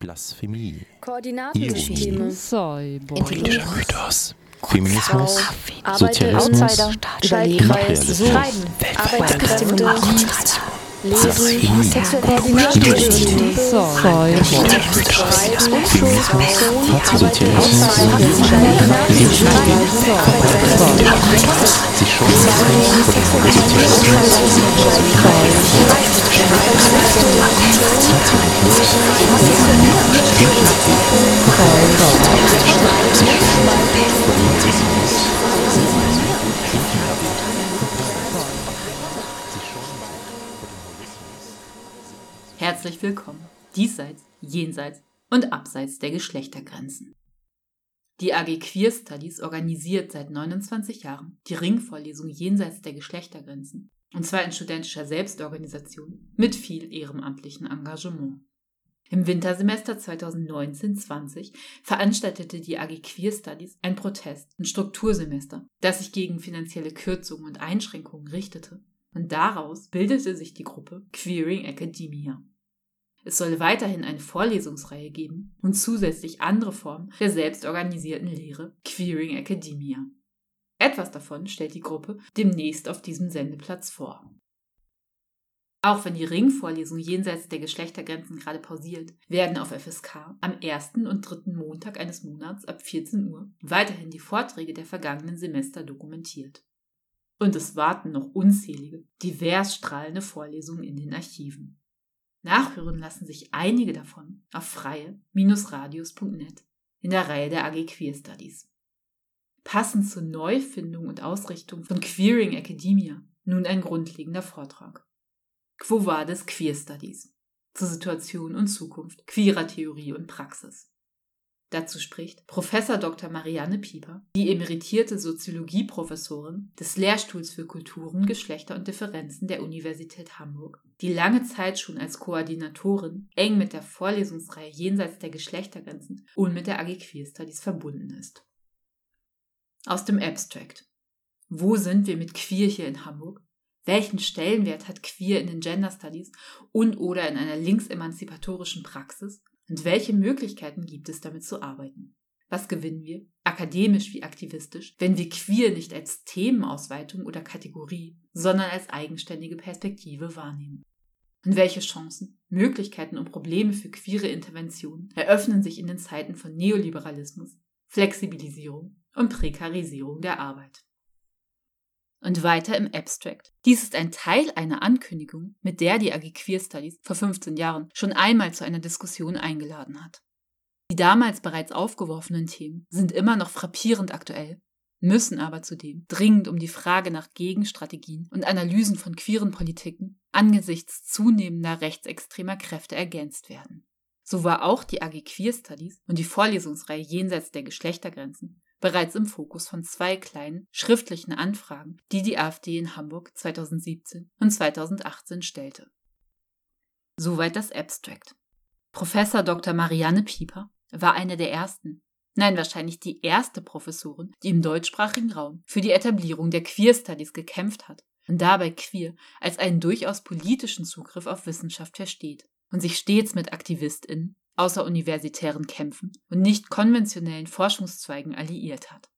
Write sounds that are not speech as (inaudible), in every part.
Blasphemie, Koordinatensysteme, politischer Mythos, Feminismus, Arbeiter Sozialismus, Imperialismus, Schreiben, Arbeitskräfte, Lesen, Blasphemie, sexuelle Koordinatensysteme, Cyborg. Schreiben und Schulfunktion, Sozialismus, sich schon Herzlich willkommen, diesseits, jenseits und abseits der Geschlechtergrenzen. Die AG Queer Studies organisiert seit 29 Jahren die Ringvorlesung jenseits der Geschlechtergrenzen, und zwar in studentischer Selbstorganisation mit viel ehrenamtlichem Engagement. Im Wintersemester 2019-20 veranstaltete die AG Queer Studies ein Protest- und Struktursemester, das sich gegen finanzielle Kürzungen und Einschränkungen richtete und daraus bildete sich die Gruppe Queering Academia. Es soll weiterhin eine Vorlesungsreihe geben und zusätzlich andere Formen der selbstorganisierten Lehre Queering Academia. Etwas davon stellt die Gruppe demnächst auf diesem Sendeplatz vor. Auch wenn die Ringvorlesung jenseits der Geschlechtergrenzen gerade pausiert, werden auf FSK am ersten und dritten Montag eines Monats ab 14 Uhr weiterhin die Vorträge der vergangenen Semester dokumentiert. Und es warten noch unzählige, divers strahlende Vorlesungen in den Archiven. Nachhören lassen sich einige davon auf freie-radios.net in der Reihe der AG Queer Studies. Passend zur Neufindung und Ausrichtung von Queering Academia nun ein grundlegender Vortrag. Quo Vadis Queer Studies zur Situation und Zukunft queerer Theorie und Praxis. Dazu spricht Professor Dr. Marianne Pieper, die emeritierte Soziologieprofessorin des Lehrstuhls für Kulturen, Geschlechter und Differenzen der Universität Hamburg, die lange Zeit schon als Koordinatorin eng mit der Vorlesungsreihe jenseits der Geschlechtergrenzen und mit der AG Queer Studies verbunden ist. Aus dem Abstract. Wo sind wir mit Queer hier in Hamburg? Welchen Stellenwert hat Queer in den Gender Studies und oder in einer linksemanzipatorischen Praxis? Und welche Möglichkeiten gibt es, damit zu arbeiten? Was gewinnen wir, akademisch wie aktivistisch, wenn wir queer nicht als Themenausweitung oder Kategorie, sondern als eigenständige Perspektive wahrnehmen? Und welche Chancen, Möglichkeiten und Probleme für queere Interventionen eröffnen sich in den Zeiten von Neoliberalismus, Flexibilisierung und Prekarisierung der Arbeit? Und weiter im Abstract. Dies ist ein Teil einer Ankündigung, mit der die AG Queer Studies vor 15 Jahren schon einmal zu einer Diskussion eingeladen hat. Die damals bereits aufgeworfenen Themen sind immer noch frappierend aktuell, müssen aber zudem dringend um die Frage nach Gegenstrategien und Analysen von queeren Politiken angesichts zunehmender rechtsextremer Kräfte ergänzt werden. So war auch die AG Queer Studies und die Vorlesungsreihe jenseits der Geschlechtergrenzen bereits im Fokus von zwei kleinen schriftlichen Anfragen, die die AfD in Hamburg 2017 und 2018 stellte. Soweit das Abstract. Professor Dr. Marianne Pieper war eine der ersten, nein wahrscheinlich die erste Professorin, die im deutschsprachigen Raum für die Etablierung der Queer Studies gekämpft hat und dabei queer als einen durchaus politischen Zugriff auf Wissenschaft versteht und sich stets mit AktivistInnen außeruniversitären Kämpfen und nicht konventionellen Forschungszweigen alliiert hat.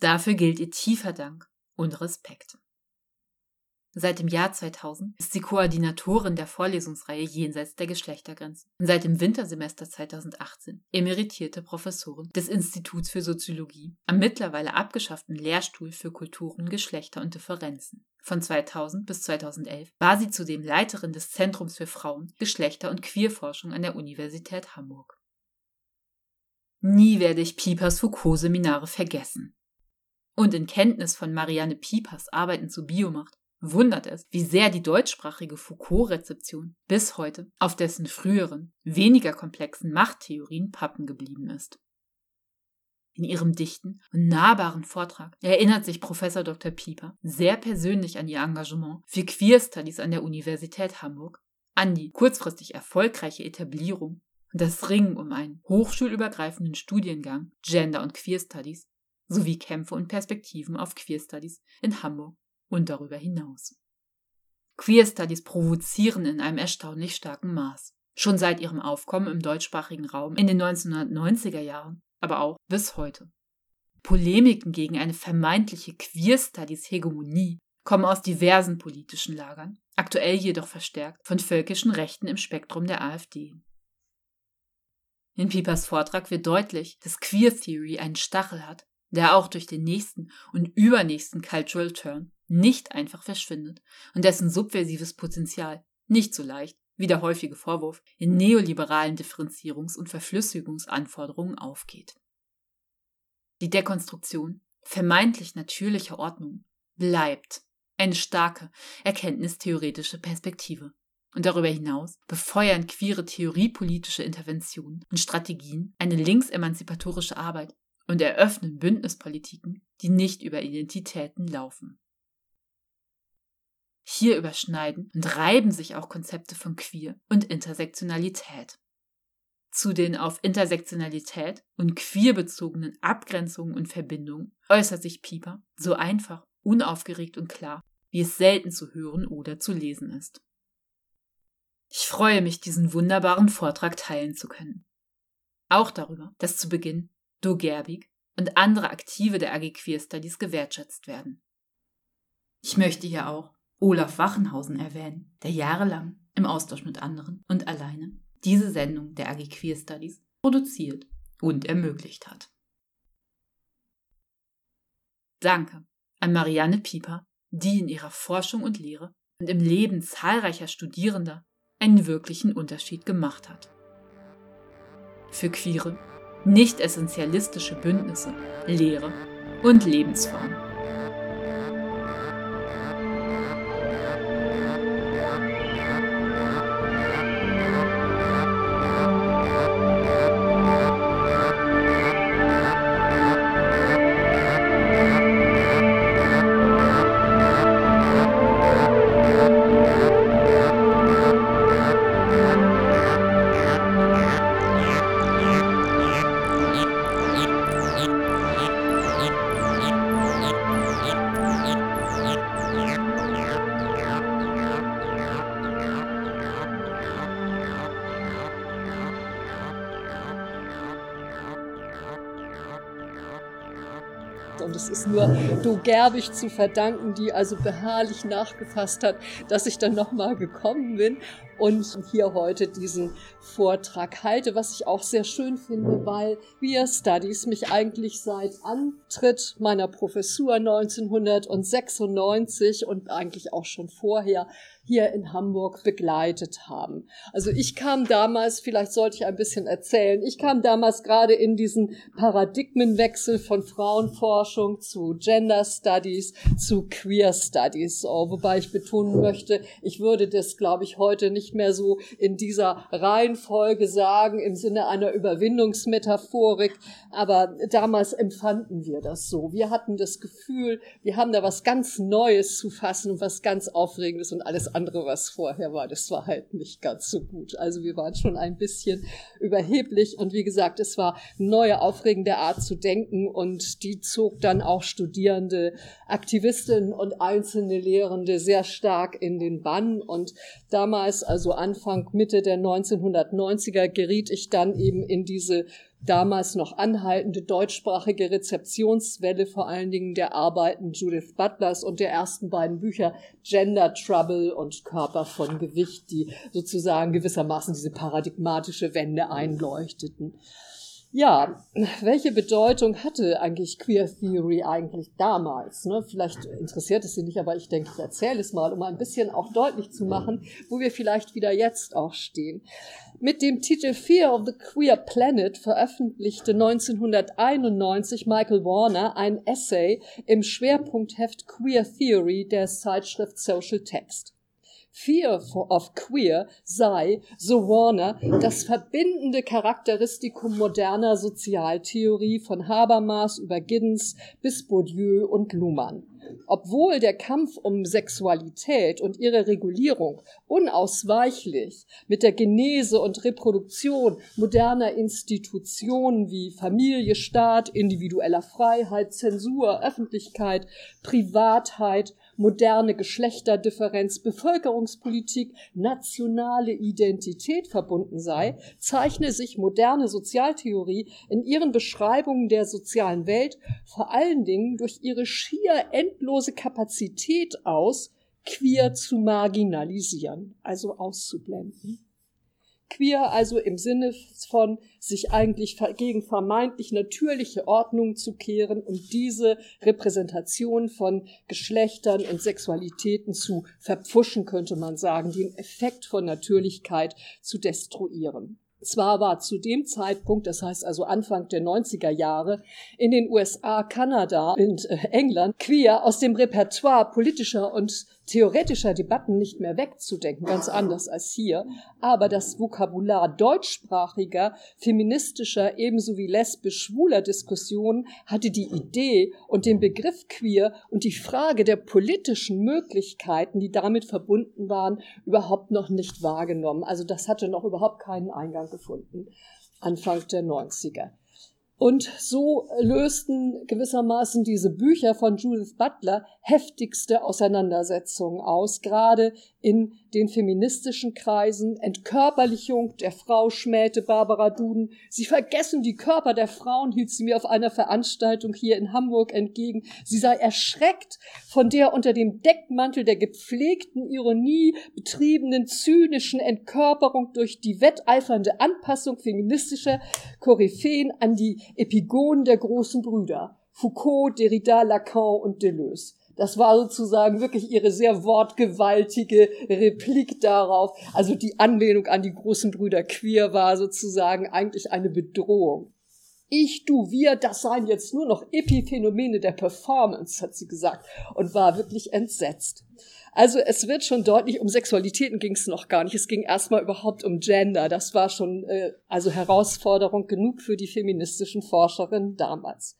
Dafür gilt ihr tiefer Dank und Respekt. Seit dem Jahr 2000 ist sie Koordinatorin der Vorlesungsreihe Jenseits der Geschlechtergrenzen und seit dem Wintersemester 2018 emeritierte Professorin des Instituts für Soziologie am mittlerweile abgeschafften Lehrstuhl für Kulturen, Geschlechter und Differenzen. Von 2000 bis 2011 war sie zudem Leiterin des Zentrums für Frauen, Geschlechter und Queerforschung an der Universität Hamburg. Nie werde ich Piepers Foucault-Seminare vergessen. Und in Kenntnis von Marianne Piepers Arbeiten zu Biomacht wundert es, wie sehr die deutschsprachige Foucault-Rezeption bis heute auf dessen früheren, weniger komplexen Machttheorien pappen geblieben ist. In ihrem dichten und nahbaren Vortrag erinnert sich Professor Dr. Pieper sehr persönlich an ihr Engagement für Queer Studies an der Universität Hamburg, an die kurzfristig erfolgreiche Etablierung und das Ringen um einen hochschulübergreifenden Studiengang Gender und Queer Studies sowie Kämpfe und Perspektiven auf Queer Studies in Hamburg und darüber hinaus. Queer Studies provozieren in einem erstaunlich starken Maß. Schon seit ihrem Aufkommen im deutschsprachigen Raum in den 1990er Jahren, aber auch bis heute. Polemiken gegen eine vermeintliche Queer-Studies-Hegemonie kommen aus diversen politischen Lagern, aktuell jedoch verstärkt von völkischen Rechten im Spektrum der AfD. In Piepers Vortrag wird deutlich, dass Queer Theory einen Stachel hat, der auch durch den nächsten und übernächsten Cultural Turn nicht einfach verschwindet und dessen subversives Potenzial nicht so leicht, wie der häufige Vorwurf, in neoliberalen Differenzierungs- und Verflüssigungsanforderungen aufgeht. Die Dekonstruktion vermeintlich natürlicher Ordnung bleibt eine starke erkenntnistheoretische Perspektive. Und darüber hinaus befeuern queere theoriepolitische Interventionen und Strategien eine linksemanzipatorische Arbeit und eröffnen Bündnispolitiken, die nicht über Identitäten laufen. Hier überschneiden und reiben sich auch Konzepte von Queer und Intersektionalität. Zu den auf Intersektionalität und queer bezogenen Abgrenzungen und Verbindungen äußert sich Pieper so einfach, unaufgeregt und klar, wie es selten zu hören oder zu lesen ist. Ich freue mich, diesen wunderbaren Vortrag teilen zu können. Auch darüber, dass zu Beginn Do Gerbig und andere Aktive der AG Queer Studies gewertschätzt werden. Ich möchte hier auch Olaf Wachenhausen erwähnen, der jahrelang im Austausch mit anderen und alleine diese Sendung der AG Queer Studies produziert und ermöglicht hat. Danke an Marianne Pieper, die in ihrer Forschung und Lehre und im Leben zahlreicher Studierender einen wirklichen Unterschied gemacht hat. Für queere, nicht essentialistische Bündnisse, Lehre und Lebensformen. que Do Gerbig zu verdanken, die also beharrlich nachgefasst hat, dass ich dann nochmal gekommen bin und hier heute diesen Vortrag halte, was ich auch sehr schön finde, weil Queer Studies mich eigentlich seit Antritt meiner Professur 1996 und eigentlich auch schon vorher hier in Hamburg begleitet haben. Also ich kam damals, vielleicht sollte ich ein bisschen erzählen, ich kam damals gerade in diesen Paradigmenwechsel von Frauenforschung zu Gender Studies zu Queer Studies, oh, wobei ich betonen möchte, ich würde das, glaube ich, heute nicht mehr so in dieser Reihenfolge sagen, im Sinne einer Überwindungsmetaphorik, aber damals empfanden wir das so. Wir hatten das Gefühl, wir haben da was ganz Neues zu fassen und was ganz Aufregendes und alles andere, was vorher war, das war halt nicht ganz so gut. Also wir waren schon ein bisschen überheblich und wie gesagt, es war neue, aufregende Art zu denken und die zog dann auch Studierende, Aktivistinnen und einzelne Lehrende sehr stark in den Bann und damals, also Anfang, Mitte der 1990er, geriet ich dann eben in diese damals noch anhaltende deutschsprachige Rezeptionswelle, vor allen Dingen der Arbeiten Judith Butlers und der ersten beiden Bücher Gender Trouble und Körper von Gewicht, die sozusagen gewissermaßen diese paradigmatische Wende einleuchteten. Ja, welche Bedeutung hatte eigentlich Queer Theory eigentlich damals? Ne? Vielleicht interessiert es Sie nicht, aber ich denke, ich erzähle es mal, um ein bisschen auch deutlich zu machen, wo wir vielleicht wieder jetzt auch stehen. Mit dem Titel Fear of the Queer Planet veröffentlichte 1991 Michael Warner ein Essay im Schwerpunktheft Queer Theory der Zeitschrift Social Text. Fear of Queer sei, so Warner, das verbindende Charakteristikum moderner Sozialtheorie von Habermas über Giddens bis Bourdieu und Luhmann. Obwohl der Kampf um Sexualität und ihre Regulierung unausweichlich mit der Genese und Reproduktion moderner Institutionen wie Familie, Staat, individueller Freiheit, Zensur, Öffentlichkeit, Privatheit moderne Geschlechterdifferenz, Bevölkerungspolitik, nationale Identität verbunden sei, zeichne sich moderne Sozialtheorie in ihren Beschreibungen der sozialen Welt vor allen Dingen durch ihre schier endlose Kapazität aus, queer zu marginalisieren, also auszublenden. Queer also im Sinne von sich eigentlich gegen vermeintlich natürliche Ordnung zu kehren und diese Repräsentation von Geschlechtern und Sexualitäten zu verpfuschen, könnte man sagen, den Effekt von Natürlichkeit zu destruieren. Zwar war zu dem Zeitpunkt, das heißt also Anfang der 90er Jahre, in den USA, Kanada und äh, England queer aus dem Repertoire politischer und theoretischer Debatten nicht mehr wegzudenken, ganz anders als hier. Aber das Vokabular deutschsprachiger, feministischer ebenso wie lesbisch-schwuler Diskussionen hatte die Idee und den Begriff queer und die Frage der politischen Möglichkeiten, die damit verbunden waren, überhaupt noch nicht wahrgenommen. Also das hatte noch überhaupt keinen Eingang gefunden. Anfang der 90er. Und so lösten gewissermaßen diese Bücher von Judith Butler heftigste Auseinandersetzungen aus, gerade in den feministischen Kreisen. Entkörperlichung der Frau schmähte Barbara Duden. Sie vergessen die Körper der Frauen, hielt sie mir auf einer Veranstaltung hier in Hamburg entgegen. Sie sei erschreckt von der unter dem Deckmantel der gepflegten Ironie betriebenen zynischen Entkörperung durch die wetteifernde Anpassung feministischer Koryphäen an die Epigonen der großen Brüder. Foucault, Derrida, Lacan und Deleuze. Das war sozusagen wirklich ihre sehr wortgewaltige Replik darauf. Also die Anlehnung an die großen Brüder Queer war sozusagen eigentlich eine Bedrohung. Ich, du, wir, das seien jetzt nur noch Epiphänomene der Performance, hat sie gesagt und war wirklich entsetzt. Also es wird schon deutlich, um Sexualitäten ging es noch gar nicht. Es ging erstmal überhaupt um Gender. Das war schon äh, also Herausforderung genug für die feministischen Forscherinnen damals.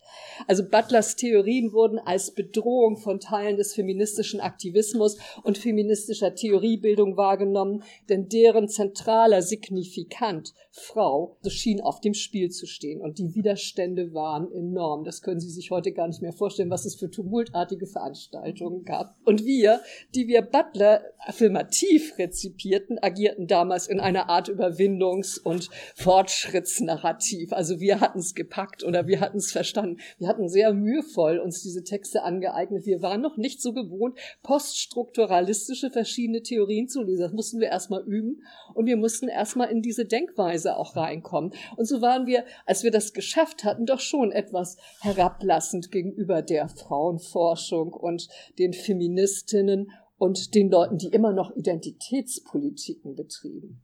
Also Butlers Theorien wurden als Bedrohung von Teilen des feministischen Aktivismus und feministischer Theoriebildung wahrgenommen, denn deren zentraler Signifikant, Frau, so schien auf dem Spiel zu stehen. Und die Widerstände waren enorm. Das können Sie sich heute gar nicht mehr vorstellen, was es für tumultartige Veranstaltungen gab. Und wir, die wir Butler affirmativ rezipierten, agierten damals in einer Art Überwindungs- und Fortschrittsnarrativ. Also wir hatten es gepackt oder wir hatten es verstanden. Wir hatten sehr mühevoll uns diese Texte angeeignet. Wir waren noch nicht so gewohnt, poststrukturalistische verschiedene Theorien zu lesen. Das mussten wir erstmal üben und wir mussten erstmal in diese Denkweise auch reinkommen. Und so waren wir, als wir das geschafft hatten, doch schon etwas herablassend gegenüber der Frauenforschung und den Feministinnen und den Leuten, die immer noch Identitätspolitiken betrieben.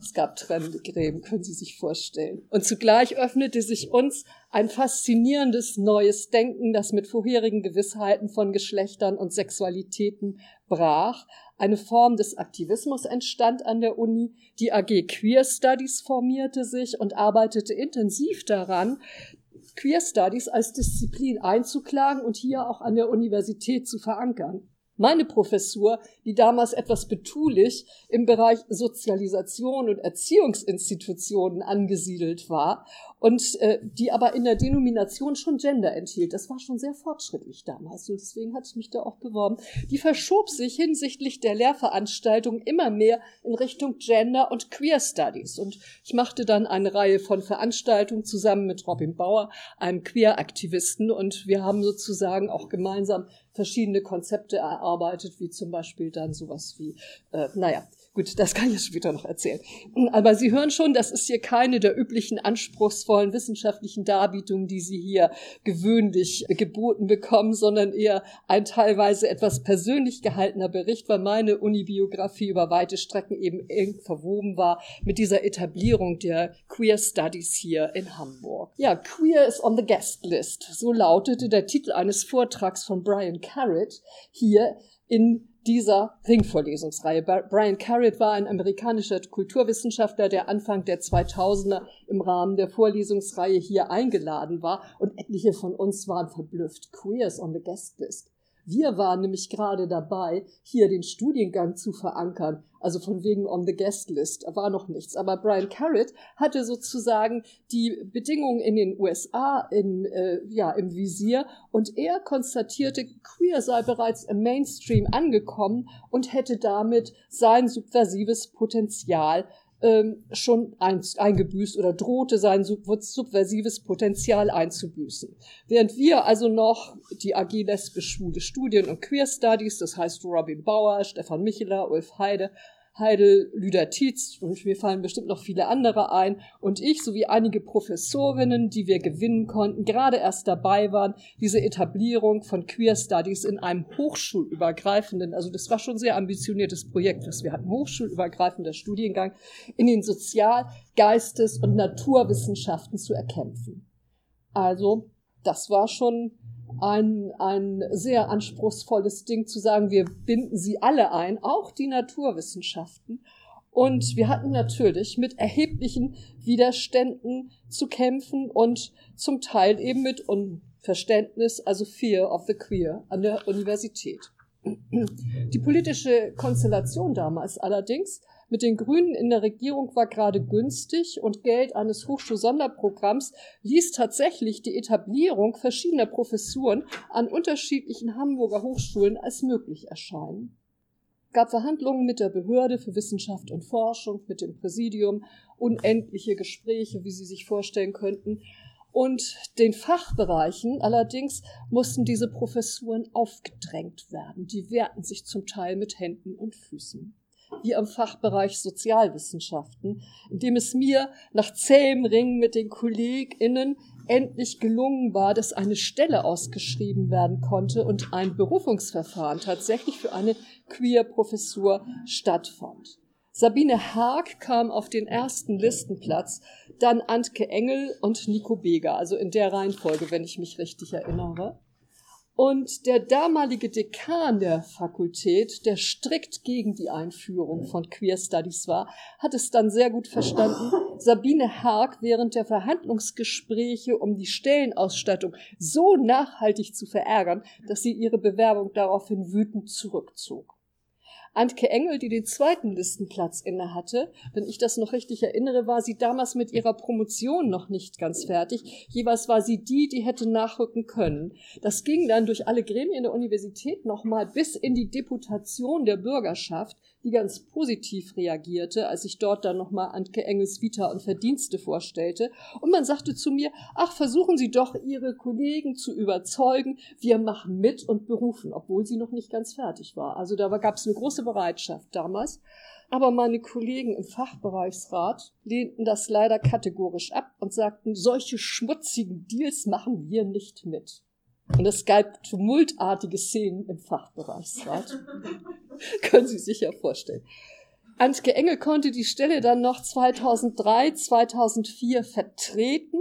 Es gab Trennegräben, können Sie sich vorstellen. Und zugleich öffnete sich uns ein faszinierendes neues Denken, das mit vorherigen Gewissheiten von Geschlechtern und Sexualitäten brach. Eine Form des Aktivismus entstand an der Uni. Die AG Queer Studies formierte sich und arbeitete intensiv daran, Queer Studies als Disziplin einzuklagen und hier auch an der Universität zu verankern meine Professur, die damals etwas betulich im Bereich Sozialisation und Erziehungsinstitutionen angesiedelt war und äh, die aber in der Denomination schon Gender enthielt. Das war schon sehr fortschrittlich damals und deswegen hatte ich mich da auch beworben. Die verschob sich hinsichtlich der Lehrveranstaltung immer mehr in Richtung Gender und Queer Studies und ich machte dann eine Reihe von Veranstaltungen zusammen mit Robin Bauer, einem Queer-Aktivisten und wir haben sozusagen auch gemeinsam verschiedene Konzepte erarbeitet, wie zum Beispiel dann sowas wie, äh, naja, Gut, das kann ich später noch erzählen. Aber Sie hören schon, das ist hier keine der üblichen anspruchsvollen wissenschaftlichen Darbietungen, die Sie hier gewöhnlich geboten bekommen, sondern eher ein teilweise etwas persönlich gehaltener Bericht, weil meine Unibiografie über weite Strecken eben eng verwoben war mit dieser Etablierung der Queer Studies hier in Hamburg. Ja, Queer is on the Guest List. So lautete der Titel eines Vortrags von Brian Carrot hier in dieser Ringvorlesungsreihe. Brian Carrot war ein amerikanischer Kulturwissenschaftler, der Anfang der 2000er im Rahmen der Vorlesungsreihe hier eingeladen war und etliche von uns waren verblüfft. Queers on the Guest List. Wir waren nämlich gerade dabei, hier den Studiengang zu verankern. Also von wegen on the guest list war noch nichts. Aber Brian Carrot hatte sozusagen die Bedingungen in den USA in, äh, ja, im Visier und er konstatierte, Queer sei bereits im Mainstream angekommen und hätte damit sein subversives Potenzial ähm, schon ein, eingebüßt oder drohte sein sub subversives Potenzial einzubüßen. Während wir also noch die AG Lesbisch-Schwule Studien und Queer Studies, das heißt Robin Bauer, Stefan Micheler, Ulf Heide, Heidel, Lüder Tietz und mir fallen bestimmt noch viele andere ein und ich sowie einige Professorinnen, die wir gewinnen konnten, gerade erst dabei waren, diese Etablierung von Queer Studies in einem hochschulübergreifenden, also das war schon ein sehr ambitioniertes Projekt, was wir hatten, hochschulübergreifender Studiengang in den Sozial-, Geistes- und Naturwissenschaften zu erkämpfen. Also, das war schon ein, ein sehr anspruchsvolles Ding zu sagen, wir binden sie alle ein, auch die Naturwissenschaften. Und wir hatten natürlich mit erheblichen Widerständen zu kämpfen und zum Teil eben mit Unverständnis, also Fear of the Queer an der Universität. Die politische Konstellation damals allerdings mit den Grünen in der Regierung war gerade günstig und Geld eines Hochschulsonderprogramms ließ tatsächlich die Etablierung verschiedener Professuren an unterschiedlichen Hamburger Hochschulen als möglich erscheinen gab Verhandlungen mit der Behörde für Wissenschaft und Forschung, mit dem Präsidium, unendliche Gespräche, wie Sie sich vorstellen könnten. Und den Fachbereichen allerdings mussten diese Professuren aufgedrängt werden. Die wehrten sich zum Teil mit Händen und Füßen wie am Fachbereich Sozialwissenschaften, in dem es mir nach zähem Ringen mit den KollegInnen endlich gelungen war, dass eine Stelle ausgeschrieben werden konnte und ein Berufungsverfahren tatsächlich für eine Queer-Professur stattfand. Sabine Haag kam auf den ersten Listenplatz, dann Antke Engel und Nico Beger, also in der Reihenfolge, wenn ich mich richtig erinnere. Und der damalige Dekan der Fakultät, der strikt gegen die Einführung von Queer Studies war, hat es dann sehr gut verstanden, Sabine Haag während der Verhandlungsgespräche um die Stellenausstattung so nachhaltig zu verärgern, dass sie ihre Bewerbung daraufhin wütend zurückzog. Antke Engel, die den zweiten Listenplatz innehatte, wenn ich das noch richtig erinnere, war sie damals mit ihrer Promotion noch nicht ganz fertig. Jeweils war sie die, die hätte nachrücken können. Das ging dann durch alle Gremien der Universität nochmal bis in die Deputation der Bürgerschaft, die ganz positiv reagierte, als ich dort dann nochmal Antke Engels Vita und Verdienste vorstellte. Und man sagte zu mir, ach, versuchen Sie doch, Ihre Kollegen zu überzeugen, wir machen mit und berufen, obwohl sie noch nicht ganz fertig war. Also da gab es eine große Bereitschaft damals. Aber meine Kollegen im Fachbereichsrat lehnten das leider kategorisch ab und sagten, solche schmutzigen Deals machen wir nicht mit. Und es gab tumultartige Szenen im Fachbereichsrat. (laughs) (laughs) Können Sie sich ja vorstellen. Antke Engel konnte die Stelle dann noch 2003, 2004 vertreten.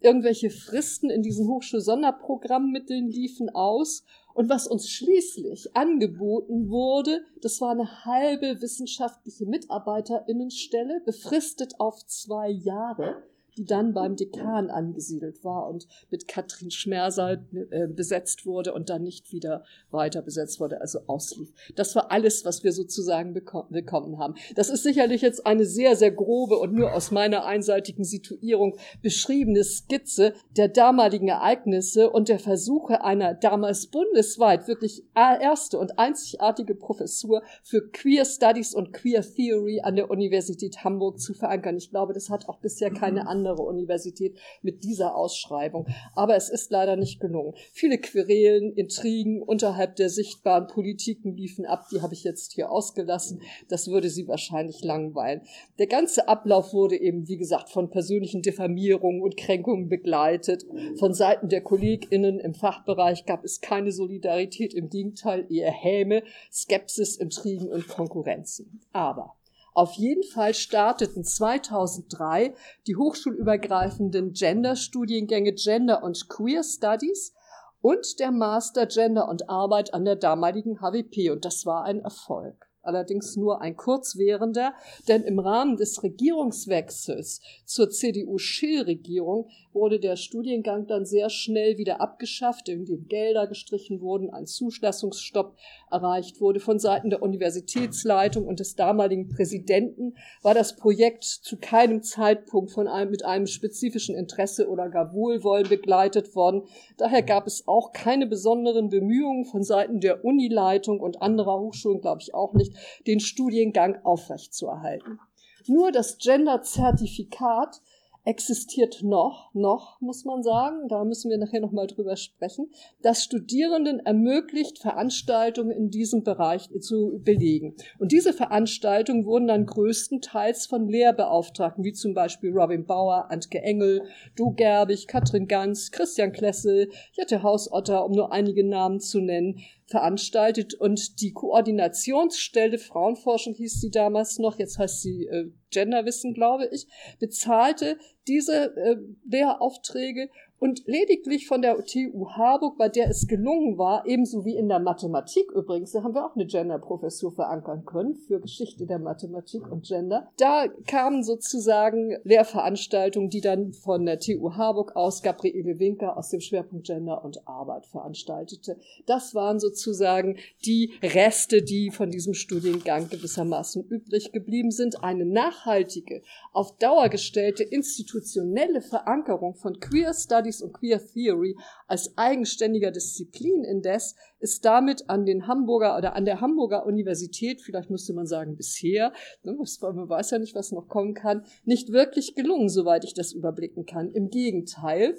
Irgendwelche Fristen in diesen Hochschulsonderprogrammmitteln liefen aus. Und was uns schließlich angeboten wurde, das war eine halbe wissenschaftliche Mitarbeiterinnenstelle, befristet auf zwei Jahre die dann beim Dekan angesiedelt war und mit Katrin Schmersal äh, besetzt wurde und dann nicht wieder weiter besetzt wurde, also auslief. Das war alles, was wir sozusagen beko bekommen haben. Das ist sicherlich jetzt eine sehr, sehr grobe und nur aus meiner einseitigen Situierung beschriebene Skizze der damaligen Ereignisse und der Versuche einer damals bundesweit wirklich erste und einzigartige Professur für Queer Studies und Queer Theory an der Universität Hamburg zu verankern. Ich glaube, das hat auch bisher keine andere andere Universität mit dieser Ausschreibung. Aber es ist leider nicht gelungen. Viele Querelen, Intrigen unterhalb der sichtbaren Politiken liefen ab. Die habe ich jetzt hier ausgelassen. Das würde Sie wahrscheinlich langweilen. Der ganze Ablauf wurde eben, wie gesagt, von persönlichen Diffamierungen und Kränkungen begleitet. Von Seiten der KollegInnen im Fachbereich gab es keine Solidarität. Im Gegenteil, eher Häme, Skepsis, Intrigen und Konkurrenzen. Aber auf jeden Fall starteten 2003 die hochschulübergreifenden Gender-Studiengänge Gender und Queer Studies und der Master Gender und Arbeit an der damaligen HWP und das war ein Erfolg. allerdings nur ein kurzwährender, denn im Rahmen des Regierungswechsels zur CDU-Schill-Regierung wurde der Studiengang dann sehr schnell wieder abgeschafft, indem Gelder gestrichen wurden, ein Zuschlassungsstopp erreicht wurde von Seiten der Universitätsleitung und des damaligen Präsidenten, war das Projekt zu keinem Zeitpunkt von einem, mit einem spezifischen Interesse oder gar Wohlwollen begleitet worden. Daher gab es auch keine besonderen Bemühungen von Seiten der Unileitung und anderer Hochschulen, glaube ich auch nicht, den Studiengang aufrechtzuerhalten. Nur das Gender-Zertifikat existiert noch, noch muss man sagen, da müssen wir nachher nochmal drüber sprechen, das Studierenden ermöglicht, Veranstaltungen in diesem Bereich zu belegen. Und diese Veranstaltungen wurden dann größtenteils von Lehrbeauftragten, wie zum Beispiel Robin Bauer, Antke Engel, Du Gerbig, Katrin Ganz, Christian Klessel, Jette Hausotter, um nur einige Namen zu nennen, veranstaltet und die Koordinationsstelle Frauenforschung hieß sie damals noch, jetzt heißt sie äh, Genderwissen, glaube ich, bezahlte diese äh, Lehraufträge und lediglich von der TU Harburg, bei der es gelungen war, ebenso wie in der Mathematik übrigens, da haben wir auch eine Gender-Professur verankern können für Geschichte der Mathematik und Gender. Da kamen sozusagen Lehrveranstaltungen, die dann von der TU Harburg aus Gabriele Winker aus dem Schwerpunkt Gender und Arbeit veranstaltete. Das waren sozusagen die Reste, die von diesem Studiengang gewissermaßen übrig geblieben sind. Eine nachhaltige, auf Dauer gestellte institutionelle Verankerung von Queer Studies Studies und Queer Theory als eigenständiger Disziplin indes ist damit an den Hamburger oder an der Hamburger Universität, vielleicht müsste man sagen bisher, ne, man weiß ja nicht, was noch kommen kann, nicht wirklich gelungen, soweit ich das überblicken kann. Im Gegenteil,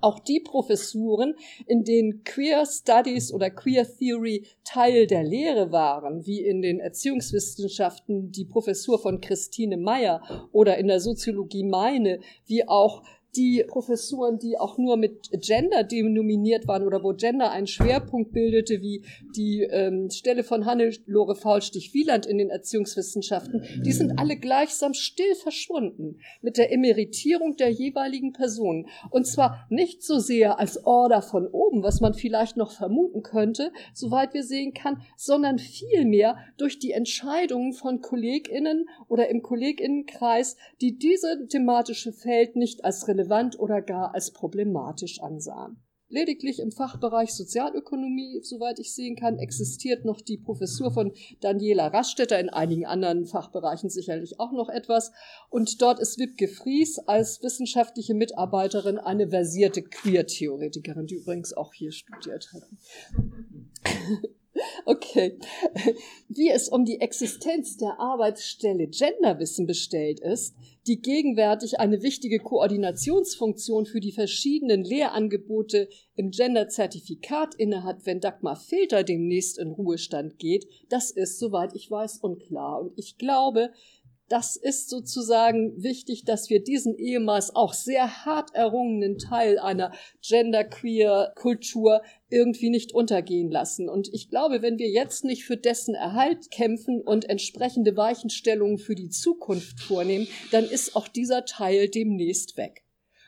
auch die Professuren, in denen Queer Studies oder Queer Theory Teil der Lehre waren, wie in den Erziehungswissenschaften die Professur von Christine Meyer oder in der Soziologie meine, wie auch die Professuren, die auch nur mit Gender denominiert waren oder wo Gender einen Schwerpunkt bildete, wie die ähm, Stelle von Hannelore Faulstich-Wieland in den Erziehungswissenschaften, die sind alle gleichsam still verschwunden mit der Emeritierung der jeweiligen Personen. Und zwar nicht so sehr als Order von oben, was man vielleicht noch vermuten könnte, soweit wir sehen kann, sondern vielmehr durch die Entscheidungen von KollegInnen oder im KollegInnenkreis, die diese thematische Feld nicht als relevant oder gar als problematisch ansahen. Lediglich im Fachbereich Sozialökonomie, soweit ich sehen kann, existiert noch die Professur von Daniela Raststätter, in einigen anderen Fachbereichen sicherlich auch noch etwas. Und dort ist Wipke Fries als wissenschaftliche Mitarbeiterin eine versierte Queer-Theoretikerin, die übrigens auch hier studiert hat. Okay. Wie es um die Existenz der Arbeitsstelle Genderwissen bestellt ist, die gegenwärtig eine wichtige Koordinationsfunktion für die verschiedenen Lehrangebote im Gender-Zertifikat innehat, wenn Dagmar Filter demnächst in Ruhestand geht, das ist, soweit ich weiß, unklar. Und ich glaube, das ist sozusagen wichtig, dass wir diesen ehemals auch sehr hart errungenen Teil einer genderqueer Kultur irgendwie nicht untergehen lassen. Und ich glaube, wenn wir jetzt nicht für dessen Erhalt kämpfen und entsprechende Weichenstellungen für die Zukunft vornehmen, dann ist auch dieser Teil demnächst weg.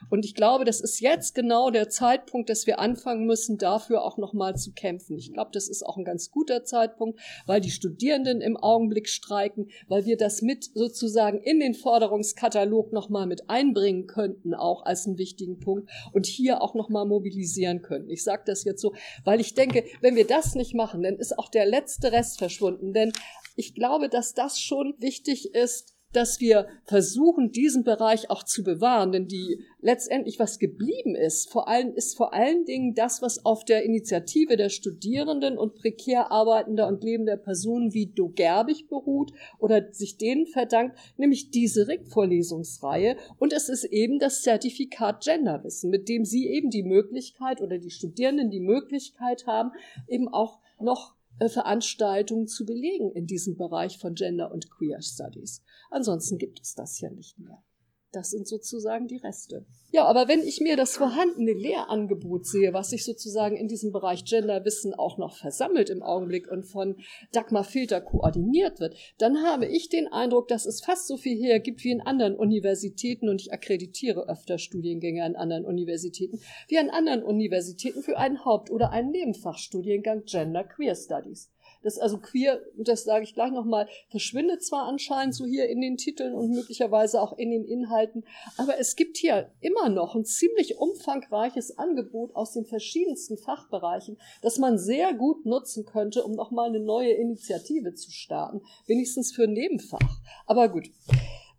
Und ich glaube, das ist jetzt genau der Zeitpunkt, dass wir anfangen müssen, dafür auch nochmal zu kämpfen. Ich glaube, das ist auch ein ganz guter Zeitpunkt, weil die Studierenden im Augenblick streiken, weil wir das mit sozusagen in den Forderungskatalog nochmal mit einbringen könnten, auch als einen wichtigen Punkt und hier auch nochmal mobilisieren könnten. Ich sage das jetzt so, weil ich denke, wenn wir das nicht machen, dann ist auch der letzte Rest verschwunden. Denn ich glaube, dass das schon wichtig ist, dass wir versuchen, diesen Bereich auch zu bewahren, denn die letztendlich was geblieben ist, vor allem ist vor allen Dingen das, was auf der Initiative der Studierenden und prekär arbeitender und lebender Personen wie Do Gerbig beruht oder sich denen verdankt, nämlich diese RIG-Vorlesungsreihe und es ist eben das Zertifikat Genderwissen, mit dem sie eben die Möglichkeit oder die Studierenden die Möglichkeit haben, eben auch noch Veranstaltungen zu belegen in diesem Bereich von Gender und Queer Studies. Ansonsten gibt es das ja nicht mehr. Das sind sozusagen die Reste. Ja, aber wenn ich mir das vorhandene Lehrangebot sehe, was sich sozusagen in diesem Bereich Genderwissen auch noch versammelt im Augenblick und von Dagmar Filter koordiniert wird, dann habe ich den Eindruck, dass es fast so viel hergibt wie in anderen Universitäten und ich akkreditiere öfter Studiengänge an anderen Universitäten, wie an anderen Universitäten für einen Haupt- oder einen Nebenfachstudiengang Gender Queer Studies. Das also queer, das sage ich gleich nochmal, verschwindet zwar anscheinend so hier in den Titeln und möglicherweise auch in den Inhalten, aber es gibt hier immer noch ein ziemlich umfangreiches Angebot aus den verschiedensten Fachbereichen, das man sehr gut nutzen könnte, um nochmal eine neue Initiative zu starten, wenigstens für ein Nebenfach. Aber gut.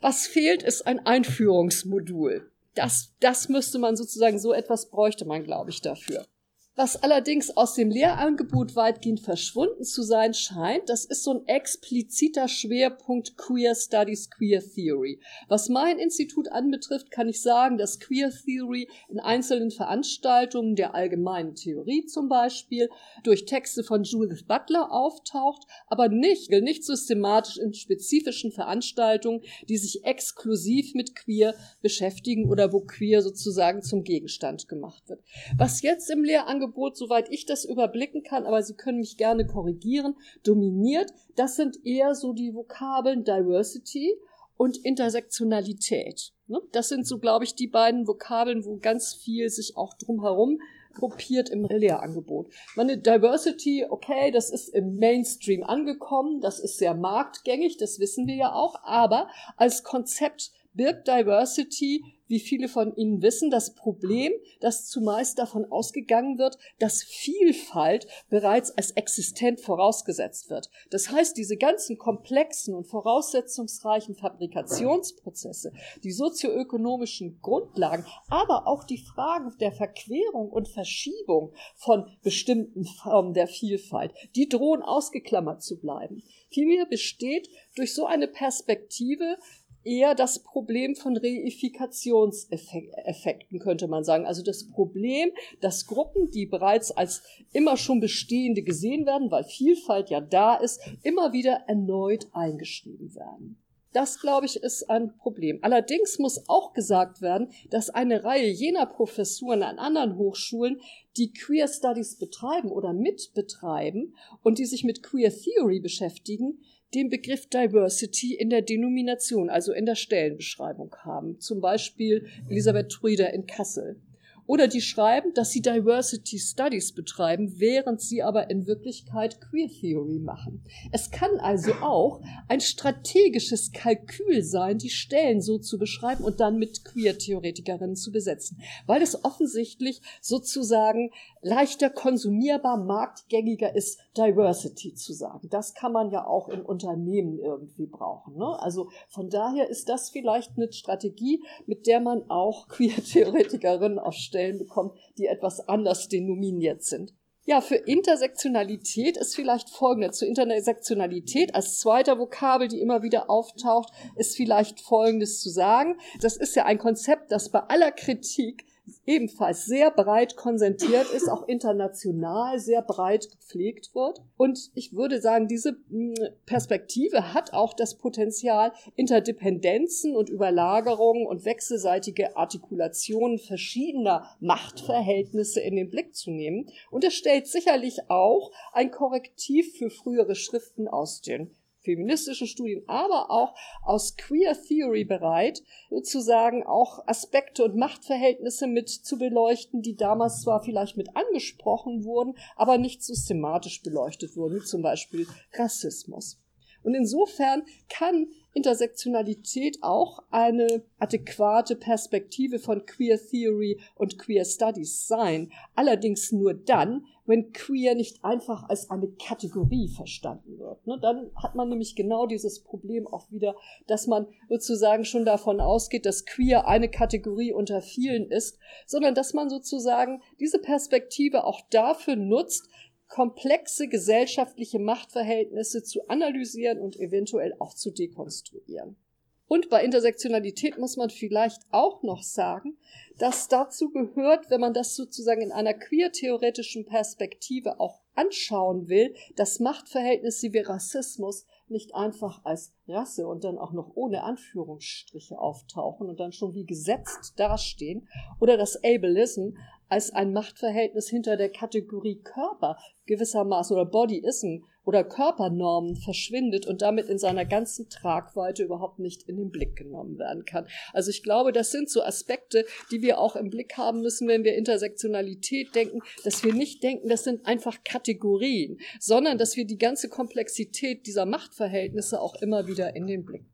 Was fehlt, ist ein Einführungsmodul. Das, das müsste man sozusagen, so etwas bräuchte man, glaube ich, dafür. Was allerdings aus dem Lehrangebot weitgehend verschwunden zu sein scheint, das ist so ein expliziter Schwerpunkt Queer Studies, Queer Theory. Was mein Institut anbetrifft, kann ich sagen, dass Queer Theory in einzelnen Veranstaltungen der allgemeinen Theorie zum Beispiel durch Texte von Judith Butler auftaucht, aber nicht, nicht systematisch in spezifischen Veranstaltungen, die sich exklusiv mit Queer beschäftigen oder wo Queer sozusagen zum Gegenstand gemacht wird. Was jetzt im Lehrangebot Angebot, soweit ich das überblicken kann, aber Sie können mich gerne korrigieren, dominiert. Das sind eher so die Vokabeln Diversity und Intersektionalität. Ne? Das sind so, glaube ich, die beiden Vokabeln, wo ganz viel sich auch drumherum gruppiert im Lehrangebot. Meine Diversity, okay, das ist im Mainstream angekommen, das ist sehr marktgängig, das wissen wir ja auch, aber als Konzept birgt Diversity wie viele von Ihnen wissen, das Problem, dass zumeist davon ausgegangen wird, dass Vielfalt bereits als existent vorausgesetzt wird. Das heißt, diese ganzen komplexen und voraussetzungsreichen Fabrikationsprozesse, die sozioökonomischen Grundlagen, aber auch die Fragen der Verquerung und Verschiebung von bestimmten Formen der Vielfalt, die drohen ausgeklammert zu bleiben. Vielmehr besteht durch so eine Perspektive eher das Problem von Reifikationseffekten, könnte man sagen. Also das Problem, dass Gruppen, die bereits als immer schon bestehende gesehen werden, weil Vielfalt ja da ist, immer wieder erneut eingeschrieben werden. Das, glaube ich, ist ein Problem. Allerdings muss auch gesagt werden, dass eine Reihe jener Professuren an anderen Hochschulen, die Queer Studies betreiben oder mitbetreiben und die sich mit Queer Theory beschäftigen, den Begriff Diversity in der Denomination, also in der Stellenbeschreibung haben. Zum Beispiel Elisabeth Trüder in Kassel. Oder die schreiben, dass sie Diversity Studies betreiben, während sie aber in Wirklichkeit Queer Theory machen. Es kann also auch ein strategisches Kalkül sein, die Stellen so zu beschreiben und dann mit Queer-Theoretikerinnen zu besetzen, weil es offensichtlich sozusagen leichter konsumierbar, marktgängiger ist, Diversity zu sagen. Das kann man ja auch in Unternehmen irgendwie brauchen. Ne? Also von daher ist das vielleicht eine Strategie, mit der man auch (laughs) Queer-Theoretikerinnen auf Stellen bekommt, die etwas anders denominiert sind. Ja, für Intersektionalität ist vielleicht folgende. Zu Intersektionalität als zweiter Vokabel, die immer wieder auftaucht, ist vielleicht folgendes zu sagen. Das ist ja ein Konzept, das bei aller Kritik ebenfalls sehr breit konsentiert ist, auch international sehr breit gepflegt wird. Und ich würde sagen, diese hm, Perspektive hat auch das Potenzial, Interdependenzen und Überlagerungen und wechselseitige Artikulationen verschiedener Machtverhältnisse in den Blick zu nehmen. Und es stellt sicherlich auch ein Korrektiv für frühere Schriften aus den feministischen Studien, aber auch aus Queer Theory bereit, sozusagen auch Aspekte und Machtverhältnisse mit zu beleuchten, die damals zwar vielleicht mit angesprochen wurden, aber nicht systematisch beleuchtet wurden, wie zum Beispiel Rassismus. Und insofern kann Intersektionalität auch eine adäquate Perspektive von Queer Theory und Queer Studies sein. Allerdings nur dann, wenn Queer nicht einfach als eine Kategorie verstanden wird. Ne, dann hat man nämlich genau dieses Problem auch wieder, dass man sozusagen schon davon ausgeht, dass Queer eine Kategorie unter vielen ist, sondern dass man sozusagen diese Perspektive auch dafür nutzt, komplexe gesellschaftliche Machtverhältnisse zu analysieren und eventuell auch zu dekonstruieren. Und bei Intersektionalität muss man vielleicht auch noch sagen, dass dazu gehört, wenn man das sozusagen in einer queer-theoretischen Perspektive auch anschauen will, dass Machtverhältnisse wie Rassismus nicht einfach als Rasse und dann auch noch ohne Anführungsstriche auftauchen und dann schon wie gesetzt dastehen oder dass Ableism als ein Machtverhältnis hinter der Kategorie Körper gewissermaßen oder Bodyism oder Körpernormen verschwindet und damit in seiner ganzen Tragweite überhaupt nicht in den Blick genommen werden kann. Also ich glaube, das sind so Aspekte, die wir auch im Blick haben müssen, wenn wir Intersektionalität denken, dass wir nicht denken, das sind einfach Kategorien, sondern dass wir die ganze Komplexität dieser Machtverhältnisse auch immer wieder in den Blick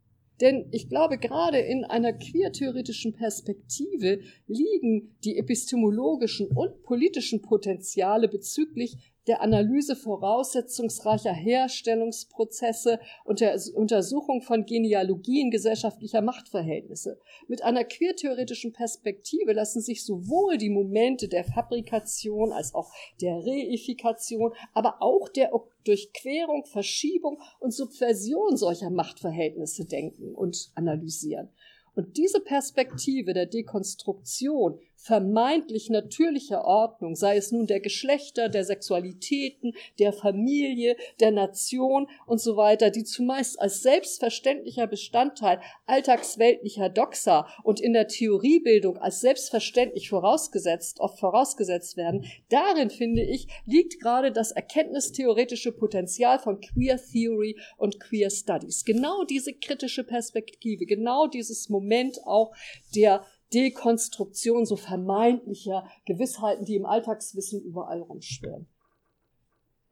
denn ich glaube, gerade in einer queertheoretischen Perspektive liegen die epistemologischen und politischen Potenziale bezüglich der Analyse voraussetzungsreicher Herstellungsprozesse und der Untersuchung von Genealogien gesellschaftlicher Machtverhältnisse. Mit einer queertheoretischen Perspektive lassen sich sowohl die Momente der Fabrikation als auch der Reifikation, aber auch der Durchquerung, Verschiebung und Subversion solcher Machtverhältnisse denken und analysieren. Und diese Perspektive der Dekonstruktion vermeintlich natürlicher Ordnung, sei es nun der Geschlechter, der Sexualitäten, der Familie, der Nation und so weiter, die zumeist als selbstverständlicher Bestandteil alltagsweltlicher Doxa und in der Theoriebildung als selbstverständlich vorausgesetzt, oft vorausgesetzt werden, darin finde ich, liegt gerade das erkenntnistheoretische Potenzial von Queer Theory und Queer Studies. Genau diese kritische Perspektive, genau dieses Moment auch der Dekonstruktion so vermeintlicher Gewissheiten, die im Alltagswissen überall rumschwirren.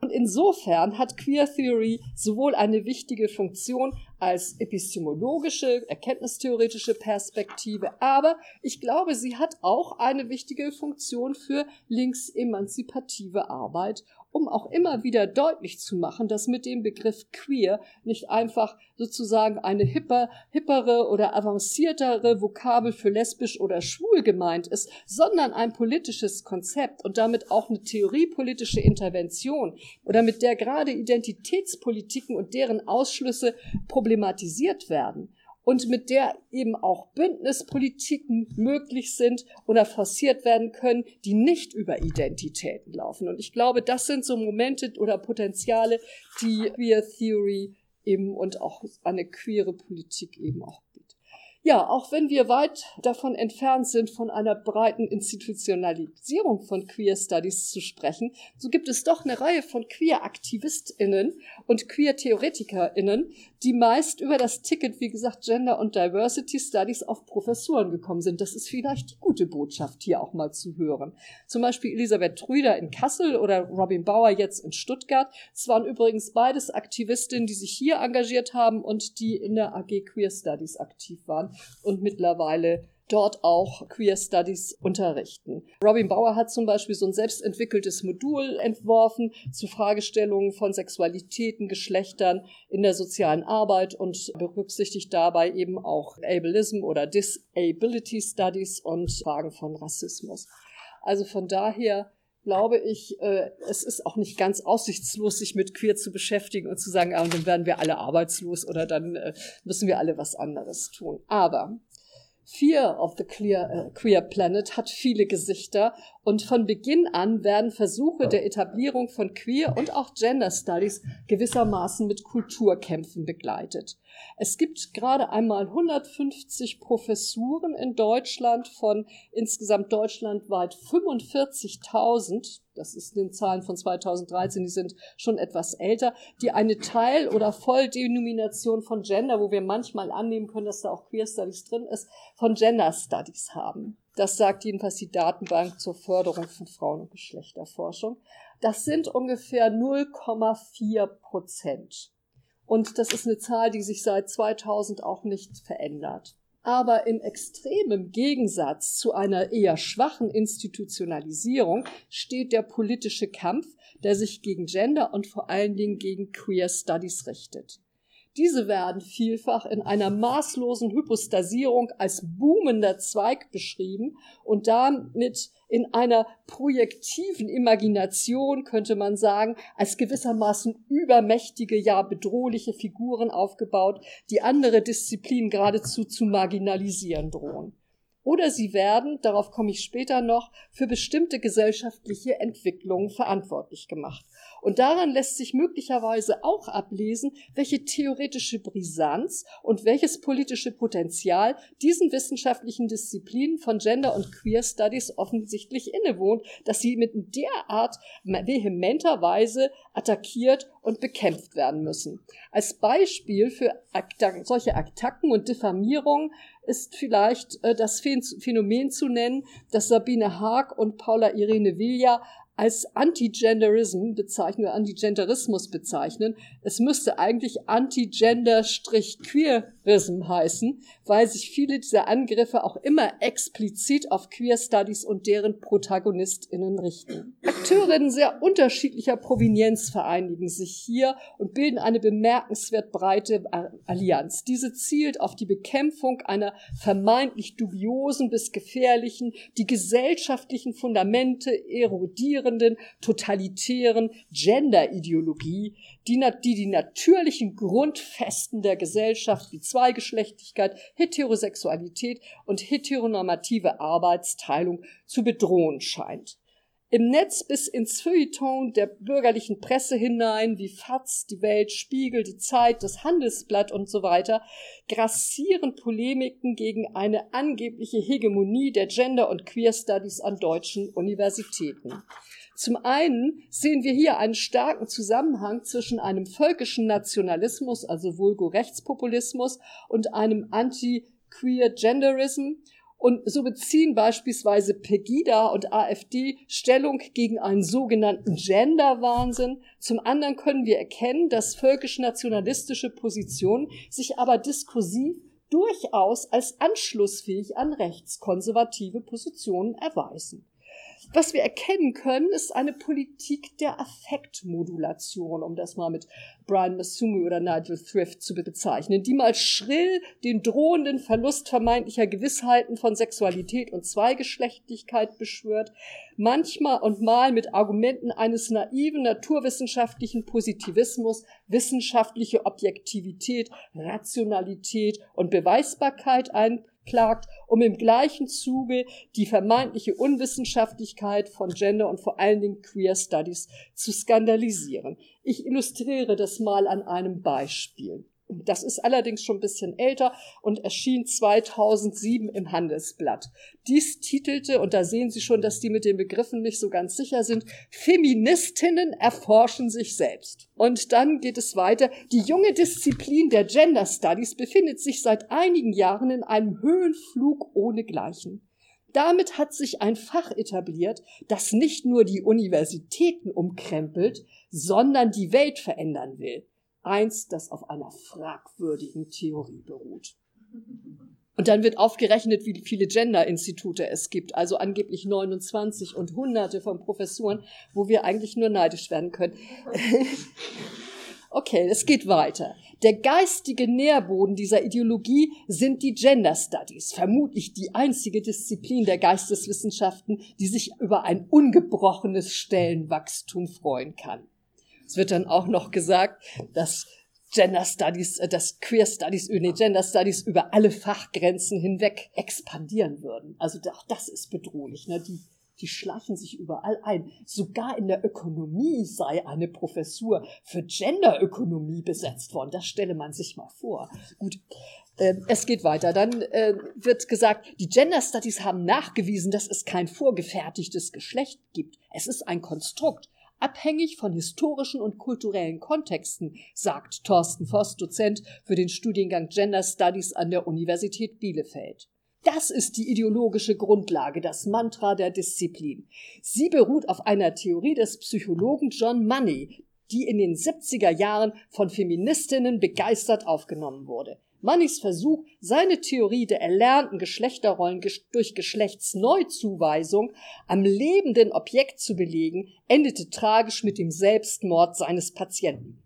Und insofern hat Queer Theory sowohl eine wichtige Funktion als epistemologische, erkenntnistheoretische Perspektive, aber ich glaube, sie hat auch eine wichtige Funktion für linksemanzipative Arbeit um auch immer wieder deutlich zu machen, dass mit dem Begriff queer nicht einfach sozusagen eine hipper, hippere oder avanciertere Vokabel für lesbisch oder schwul gemeint ist, sondern ein politisches Konzept und damit auch eine theoriepolitische Intervention oder mit der gerade Identitätspolitiken und deren Ausschlüsse problematisiert werden und mit der eben auch Bündnispolitiken möglich sind oder forciert werden können, die nicht über Identitäten laufen. Und ich glaube, das sind so Momente oder Potenziale, die Queer Theory eben und auch eine queere Politik eben auch ja, auch wenn wir weit davon entfernt sind, von einer breiten Institutionalisierung von Queer Studies zu sprechen, so gibt es doch eine Reihe von Queer-AktivistInnen und Queer-TheoretikerInnen, die meist über das Ticket, wie gesagt, Gender und Diversity Studies auf Professuren gekommen sind. Das ist vielleicht die gute Botschaft, hier auch mal zu hören. Zum Beispiel Elisabeth Trüder in Kassel oder Robin Bauer jetzt in Stuttgart. Es waren übrigens beides Aktivistinnen, die sich hier engagiert haben und die in der AG Queer Studies aktiv waren und mittlerweile dort auch Queer Studies unterrichten. Robin Bauer hat zum Beispiel so ein selbstentwickeltes Modul entworfen zu Fragestellungen von Sexualitäten, Geschlechtern in der sozialen Arbeit und berücksichtigt dabei eben auch Ableism oder Disability Studies und Fragen von Rassismus. Also von daher glaube ich, äh, es ist auch nicht ganz aussichtslos, sich mit Queer zu beschäftigen und zu sagen, ah, dann werden wir alle arbeitslos oder dann äh, müssen wir alle was anderes tun. Aber Fear of the Clear, äh, Queer Planet hat viele Gesichter und von Beginn an werden Versuche der Etablierung von Queer und auch Gender Studies gewissermaßen mit Kulturkämpfen begleitet. Es gibt gerade einmal 150 Professuren in Deutschland von insgesamt deutschlandweit 45.000. Das ist den Zahlen von 2013, die sind schon etwas älter, die eine Teil- oder Volldenomination von Gender, wo wir manchmal annehmen können, dass da auch Queer Studies drin ist, von Gender Studies haben. Das sagt jedenfalls die Datenbank zur Förderung von Frauen- und Geschlechterforschung. Das sind ungefähr 0,4 Prozent. Und das ist eine Zahl, die sich seit 2000 auch nicht verändert. Aber in extremem Gegensatz zu einer eher schwachen Institutionalisierung steht der politische Kampf, der sich gegen Gender und vor allen Dingen gegen Queer Studies richtet. Diese werden vielfach in einer maßlosen Hypostasierung als boomender Zweig beschrieben und damit in einer projektiven Imagination, könnte man sagen, als gewissermaßen übermächtige, ja bedrohliche Figuren aufgebaut, die andere Disziplinen geradezu zu marginalisieren drohen. oder sie werden, darauf komme ich später noch, für bestimmte gesellschaftliche Entwicklungen verantwortlich gemacht. Und daran lässt sich möglicherweise auch ablesen, welche theoretische Brisanz und welches politische Potenzial diesen wissenschaftlichen Disziplinen von Gender und Queer Studies offensichtlich innewohnt, dass sie mit derart vehementer Weise attackiert und bekämpft werden müssen. Als Beispiel für solche Attacken und Diffamierungen ist vielleicht äh, das Phänomen zu nennen, das Sabine Haag und Paula Irene Villa als Anti-Genderism bezeichnen oder Anti-Genderismus bezeichnen. Es müsste eigentlich Anti-Gender-Queerism heißen, weil sich viele dieser Angriffe auch immer explizit auf Queer Studies und deren ProtagonistInnen richten. Akteurinnen sehr unterschiedlicher Provenienz vereinigen sich hier und bilden eine bemerkenswert breite Allianz. Diese zielt auf die Bekämpfung einer vermeintlich dubiosen bis gefährlichen, die gesellschaftlichen Fundamente erodieren dominierenden totalitären Gender-Ideologie, die, die die natürlichen Grundfesten der Gesellschaft wie Zweigeschlechtigkeit, Heterosexualität und heteronormative Arbeitsteilung zu bedrohen scheint im Netz bis ins Feuilleton der bürgerlichen Presse hinein, wie FAZ, die Welt, Spiegel, die Zeit, das Handelsblatt und so weiter, grassieren Polemiken gegen eine angebliche Hegemonie der Gender- und Queer Studies an deutschen Universitäten. Zum einen sehen wir hier einen starken Zusammenhang zwischen einem völkischen Nationalismus, also Vulgo-Rechtspopulismus, und einem Anti-Queer-Genderism und so beziehen beispielsweise Pegida und AfD Stellung gegen einen sogenannten Gender-Wahnsinn. Zum anderen können wir erkennen, dass völkisch-nationalistische Positionen sich aber diskursiv durchaus als anschlussfähig an rechtskonservative Positionen erweisen. Was wir erkennen können, ist eine Politik der Affektmodulation, um das mal mit Brian Masumi oder Nigel Thrift zu bezeichnen, die mal schrill den drohenden Verlust vermeintlicher Gewissheiten von Sexualität und Zweigeschlechtlichkeit beschwört, manchmal und mal mit Argumenten eines naiven naturwissenschaftlichen Positivismus wissenschaftliche Objektivität, Rationalität und Beweisbarkeit ein klagt, um im gleichen Zuge die vermeintliche Unwissenschaftlichkeit von Gender und vor allen Dingen Queer Studies zu skandalisieren. Ich illustriere das mal an einem Beispiel. Das ist allerdings schon ein bisschen älter und erschien 2007 im Handelsblatt. Dies titelte, und da sehen Sie schon, dass die mit den Begriffen nicht so ganz sicher sind, Feministinnen erforschen sich selbst. Und dann geht es weiter. Die junge Disziplin der Gender Studies befindet sich seit einigen Jahren in einem Höhenflug ohnegleichen. Damit hat sich ein Fach etabliert, das nicht nur die Universitäten umkrempelt, sondern die Welt verändern will eins, das auf einer fragwürdigen Theorie beruht. Und dann wird aufgerechnet, wie viele Gender-Institute es gibt, also angeblich 29 und hunderte von Professuren, wo wir eigentlich nur neidisch werden können. (laughs) okay, es geht weiter. Der geistige Nährboden dieser Ideologie sind die Gender Studies, vermutlich die einzige Disziplin der Geisteswissenschaften, die sich über ein ungebrochenes Stellenwachstum freuen kann. Es wird dann auch noch gesagt, dass Gender Studies, äh, dass Queer Studies, nee, Gender Studies über alle Fachgrenzen hinweg expandieren würden. Also auch das ist bedrohlich. Ne? Die, die schleichen sich überall ein. Sogar in der Ökonomie sei eine Professur für Genderökonomie besetzt worden. Das stelle man sich mal vor. Gut, äh, es geht weiter. Dann äh, wird gesagt, die Gender Studies haben nachgewiesen, dass es kein vorgefertigtes Geschlecht gibt. Es ist ein Konstrukt abhängig von historischen und kulturellen Kontexten, sagt Thorsten Voss, Dozent für den Studiengang Gender Studies an der Universität Bielefeld. Das ist die ideologische Grundlage, das Mantra der Disziplin. Sie beruht auf einer Theorie des Psychologen John Money, die in den 70er Jahren von Feministinnen begeistert aufgenommen wurde. Mannings Versuch, seine Theorie der erlernten Geschlechterrollen durch Geschlechtsneuzuweisung am lebenden Objekt zu belegen, endete tragisch mit dem Selbstmord seines Patienten.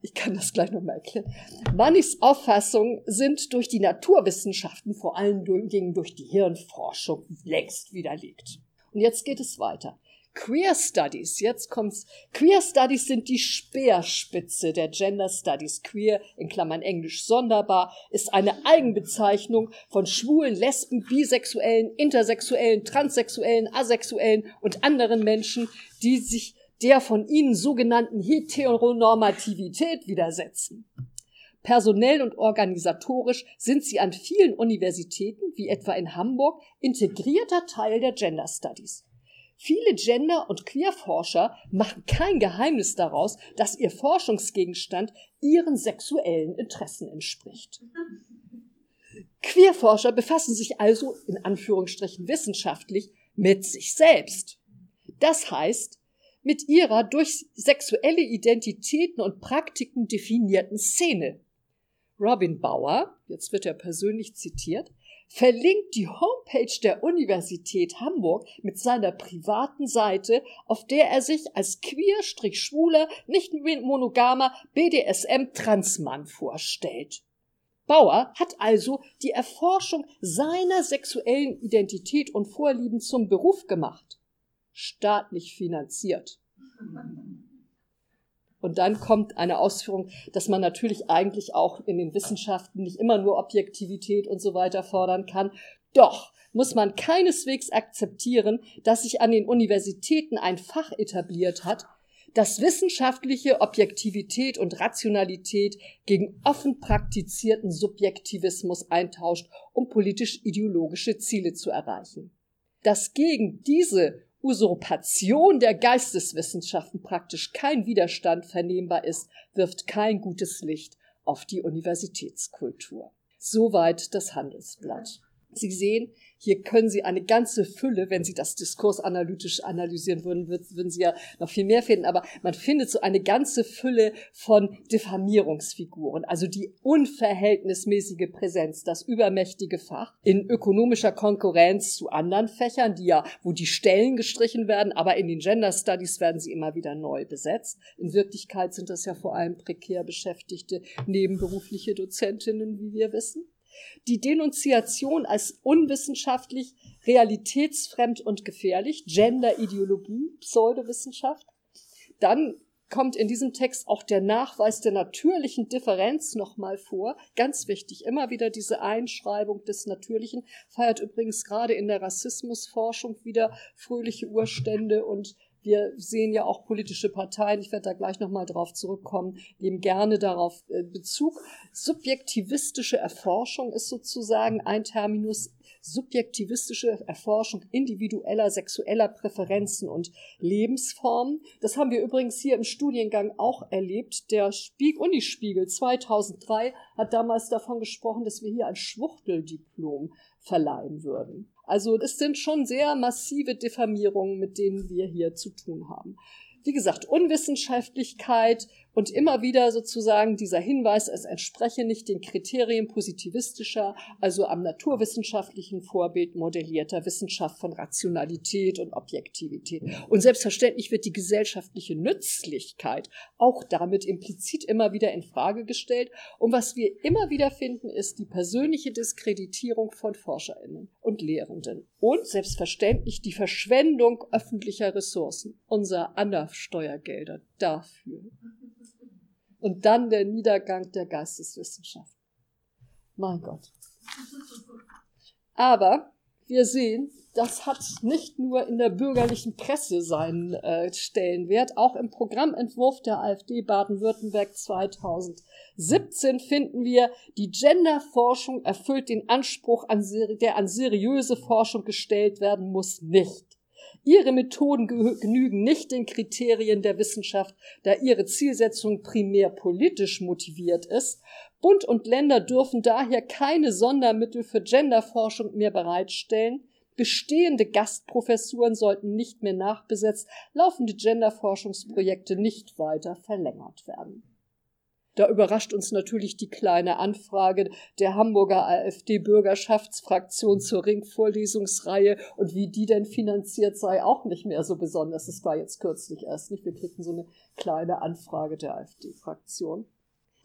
Ich kann das gleich nochmal erklären. Mannings Auffassungen sind durch die Naturwissenschaften, vor allen Dingen durch die Hirnforschung, längst widerlegt. Und jetzt geht es weiter. Queer Studies, jetzt kommt's. Queer Studies sind die Speerspitze der Gender Studies. Queer, in Klammern Englisch sonderbar, ist eine Eigenbezeichnung von schwulen, lesben, bisexuellen, intersexuellen, transsexuellen, asexuellen und anderen Menschen, die sich der von ihnen sogenannten Heteronormativität widersetzen. Personell und organisatorisch sind sie an vielen Universitäten, wie etwa in Hamburg, integrierter Teil der Gender Studies. Viele Gender- und Queerforscher machen kein Geheimnis daraus, dass ihr Forschungsgegenstand ihren sexuellen Interessen entspricht. Queerforscher befassen sich also in Anführungsstrichen wissenschaftlich mit sich selbst. Das heißt, mit ihrer durch sexuelle Identitäten und Praktiken definierten Szene. Robin Bauer, jetzt wird er persönlich zitiert, verlinkt die Homepage der Universität Hamburg mit seiner privaten Seite, auf der er sich als queer-schwuler, nicht monogamer BDSM-Transmann vorstellt. Bauer hat also die Erforschung seiner sexuellen Identität und Vorlieben zum Beruf gemacht. Staatlich finanziert. (laughs) Und dann kommt eine Ausführung, dass man natürlich eigentlich auch in den Wissenschaften nicht immer nur Objektivität und so weiter fordern kann. Doch muss man keineswegs akzeptieren, dass sich an den Universitäten ein Fach etabliert hat, das wissenschaftliche Objektivität und Rationalität gegen offen praktizierten Subjektivismus eintauscht, um politisch-ideologische Ziele zu erreichen. Dass gegen diese Usurpation der Geisteswissenschaften praktisch kein Widerstand vernehmbar ist, wirft kein gutes Licht auf die Universitätskultur. Soweit das Handelsblatt. Sie sehen, hier können Sie eine ganze Fülle, wenn Sie das diskursanalytisch analysieren würden, würden Sie ja noch viel mehr finden. Aber man findet so eine ganze Fülle von Diffamierungsfiguren. Also die unverhältnismäßige Präsenz, das übermächtige Fach in ökonomischer Konkurrenz zu anderen Fächern, die ja, wo die Stellen gestrichen werden, aber in den Gender Studies werden sie immer wieder neu besetzt. In Wirklichkeit sind das ja vor allem prekär beschäftigte nebenberufliche Dozentinnen, wie wir wissen die Denunziation als unwissenschaftlich, realitätsfremd und gefährlich, Genderideologie, Pseudowissenschaft. Dann kommt in diesem Text auch der Nachweis der natürlichen Differenz nochmal vor. Ganz wichtig, immer wieder diese Einschreibung des Natürlichen, feiert übrigens gerade in der Rassismusforschung wieder fröhliche Urstände und wir sehen ja auch politische Parteien, ich werde da gleich nochmal drauf zurückkommen, nehmen gerne darauf äh, Bezug. Subjektivistische Erforschung ist sozusagen ein Terminus, subjektivistische Erforschung individueller sexueller Präferenzen und Lebensformen. Das haben wir übrigens hier im Studiengang auch erlebt. Der Spieg Unispiegel 2003 hat damals davon gesprochen, dass wir hier ein Schwuchteldiplom verleihen würden. Also es sind schon sehr massive Diffamierungen, mit denen wir hier zu tun haben. Wie gesagt, Unwissenschaftlichkeit und immer wieder sozusagen dieser Hinweis, es entspreche nicht den Kriterien positivistischer, also am naturwissenschaftlichen Vorbild modellierter Wissenschaft von Rationalität und Objektivität. Und selbstverständlich wird die gesellschaftliche Nützlichkeit auch damit implizit immer wieder in Frage gestellt. Und was wir immer wieder finden, ist die persönliche Diskreditierung von ForscherInnen und Lehrenden. Und selbstverständlich die Verschwendung öffentlicher Ressourcen, unser ANDAF-Steuergelder dafür und dann der Niedergang der Geisteswissenschaft. Mein Gott. Aber wir sehen, das hat nicht nur in der bürgerlichen Presse seinen äh, Stellenwert, auch im Programmentwurf der AfD Baden-Württemberg 2017 finden wir, die Genderforschung erfüllt den Anspruch, an, der an seriöse Forschung gestellt werden muss, nicht. Ihre Methoden genügen nicht den Kriterien der Wissenschaft, da ihre Zielsetzung primär politisch motiviert ist. Bund und Länder dürfen daher keine Sondermittel für Genderforschung mehr bereitstellen. Bestehende Gastprofessuren sollten nicht mehr nachbesetzt, laufende Genderforschungsprojekte nicht weiter verlängert werden. Da überrascht uns natürlich die kleine Anfrage der Hamburger AfD-Bürgerschaftsfraktion zur Ringvorlesungsreihe und wie die denn finanziert sei, auch nicht mehr so besonders. Das war jetzt kürzlich erst nicht. Wir kriegten so eine kleine Anfrage der AfD-Fraktion.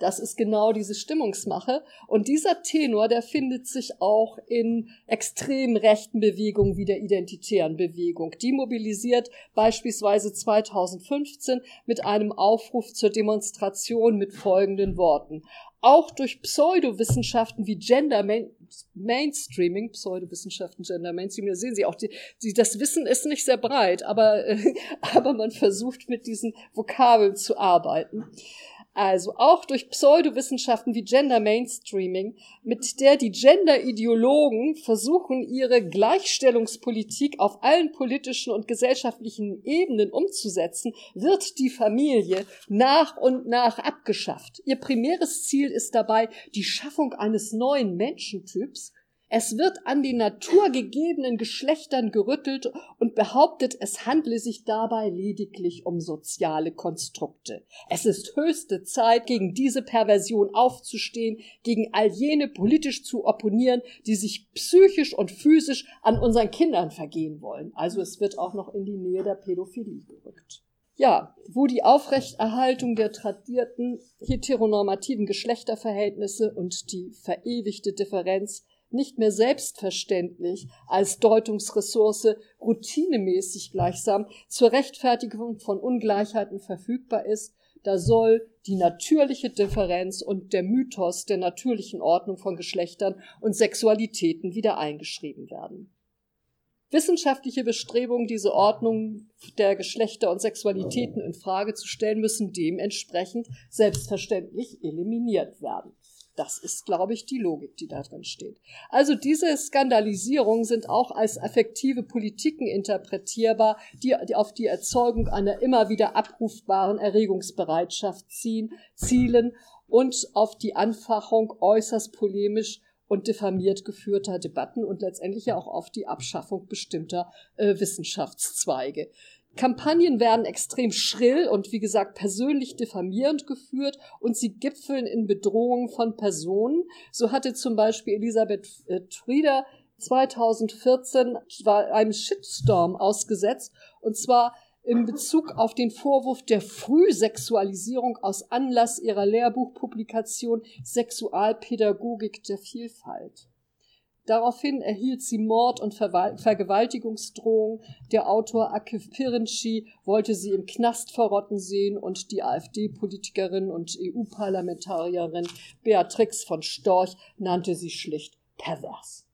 Das ist genau diese Stimmungsmache. Und dieser Tenor, der findet sich auch in extrem rechten Bewegungen wie der identitären Bewegung. Die mobilisiert beispielsweise 2015 mit einem Aufruf zur Demonstration mit folgenden Worten. Auch durch Pseudowissenschaften wie Gender Main Mainstreaming, Pseudowissenschaften, Gender Mainstreaming, da sehen Sie auch, die, die, das Wissen ist nicht sehr breit, aber, äh, (laughs) aber man versucht mit diesen Vokabeln zu arbeiten. Also auch durch Pseudowissenschaften wie Gender Mainstreaming, mit der die Gender-Ideologen versuchen, ihre Gleichstellungspolitik auf allen politischen und gesellschaftlichen Ebenen umzusetzen, wird die Familie nach und nach abgeschafft. Ihr primäres Ziel ist dabei die Schaffung eines neuen Menschentyps, es wird an den naturgegebenen Geschlechtern gerüttelt und behauptet, es handle sich dabei lediglich um soziale Konstrukte. Es ist höchste Zeit, gegen diese Perversion aufzustehen, gegen all jene politisch zu opponieren, die sich psychisch und physisch an unseren Kindern vergehen wollen. Also es wird auch noch in die Nähe der Pädophilie gerückt. Ja, wo die Aufrechterhaltung der tradierten heteronormativen Geschlechterverhältnisse und die verewigte Differenz nicht mehr selbstverständlich als Deutungsressource routinemäßig gleichsam zur Rechtfertigung von Ungleichheiten verfügbar ist, da soll die natürliche Differenz und der Mythos der natürlichen Ordnung von Geschlechtern und Sexualitäten wieder eingeschrieben werden. Wissenschaftliche Bestrebungen, diese Ordnung der Geschlechter und Sexualitäten in Frage zu stellen, müssen dementsprechend selbstverständlich eliminiert werden. Das ist, glaube ich, die Logik, die da drin steht. Also diese Skandalisierungen sind auch als affektive Politiken interpretierbar, die, auf die Erzeugung einer immer wieder abrufbaren Erregungsbereitschaft ziehen, zielen und auf die Anfachung äußerst polemisch und diffamiert geführter Debatten und letztendlich ja auch auf die Abschaffung bestimmter äh, Wissenschaftszweige. Kampagnen werden extrem schrill und wie gesagt persönlich diffamierend geführt und sie gipfeln in Bedrohungen von Personen. So hatte zum Beispiel Elisabeth äh, Trieder 2014 war einem Shitstorm ausgesetzt und zwar in Bezug auf den Vorwurf der Frühsexualisierung aus Anlass ihrer Lehrbuchpublikation Sexualpädagogik der Vielfalt. Daraufhin erhielt sie Mord- und Vergewaltigungsdrohungen. Der Autor Akif Pirinci wollte sie im Knast verrotten sehen und die AfD-Politikerin und EU-Parlamentarierin Beatrix von Storch nannte sie schlicht pervers.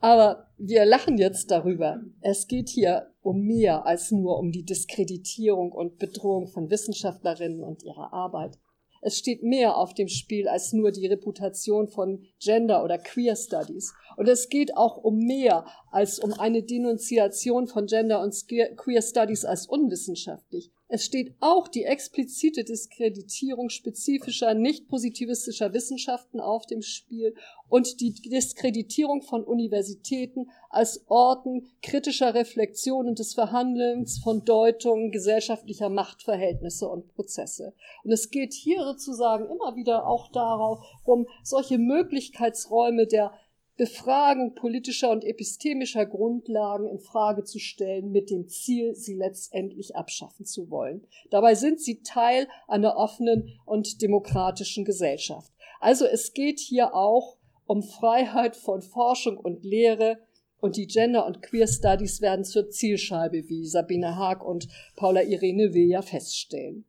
Aber wir lachen jetzt darüber. Es geht hier um mehr als nur um die Diskreditierung und Bedrohung von Wissenschaftlerinnen und ihrer Arbeit. Es steht mehr auf dem Spiel als nur die Reputation von Gender oder Queer Studies. Und es geht auch um mehr als um eine Denunziation von Gender und Queer Studies als unwissenschaftlich. Es steht auch die explizite Diskreditierung spezifischer, nicht positivistischer Wissenschaften auf dem Spiel und die Diskreditierung von Universitäten als Orten kritischer Reflexion und des Verhandelns von Deutungen gesellschaftlicher Machtverhältnisse und Prozesse. Und es geht hier sozusagen immer wieder auch darum, solche Möglichkeitsräume der Befragung politischer und epistemischer Grundlagen in Frage zu stellen, mit dem Ziel, sie letztendlich abschaffen zu wollen. Dabei sind sie Teil einer offenen und demokratischen Gesellschaft. Also es geht hier auch um Freiheit von Forschung und Lehre, und die Gender- und Queer Studies werden zur Zielscheibe, wie Sabine Haag und Paula Irene Will ja feststellen.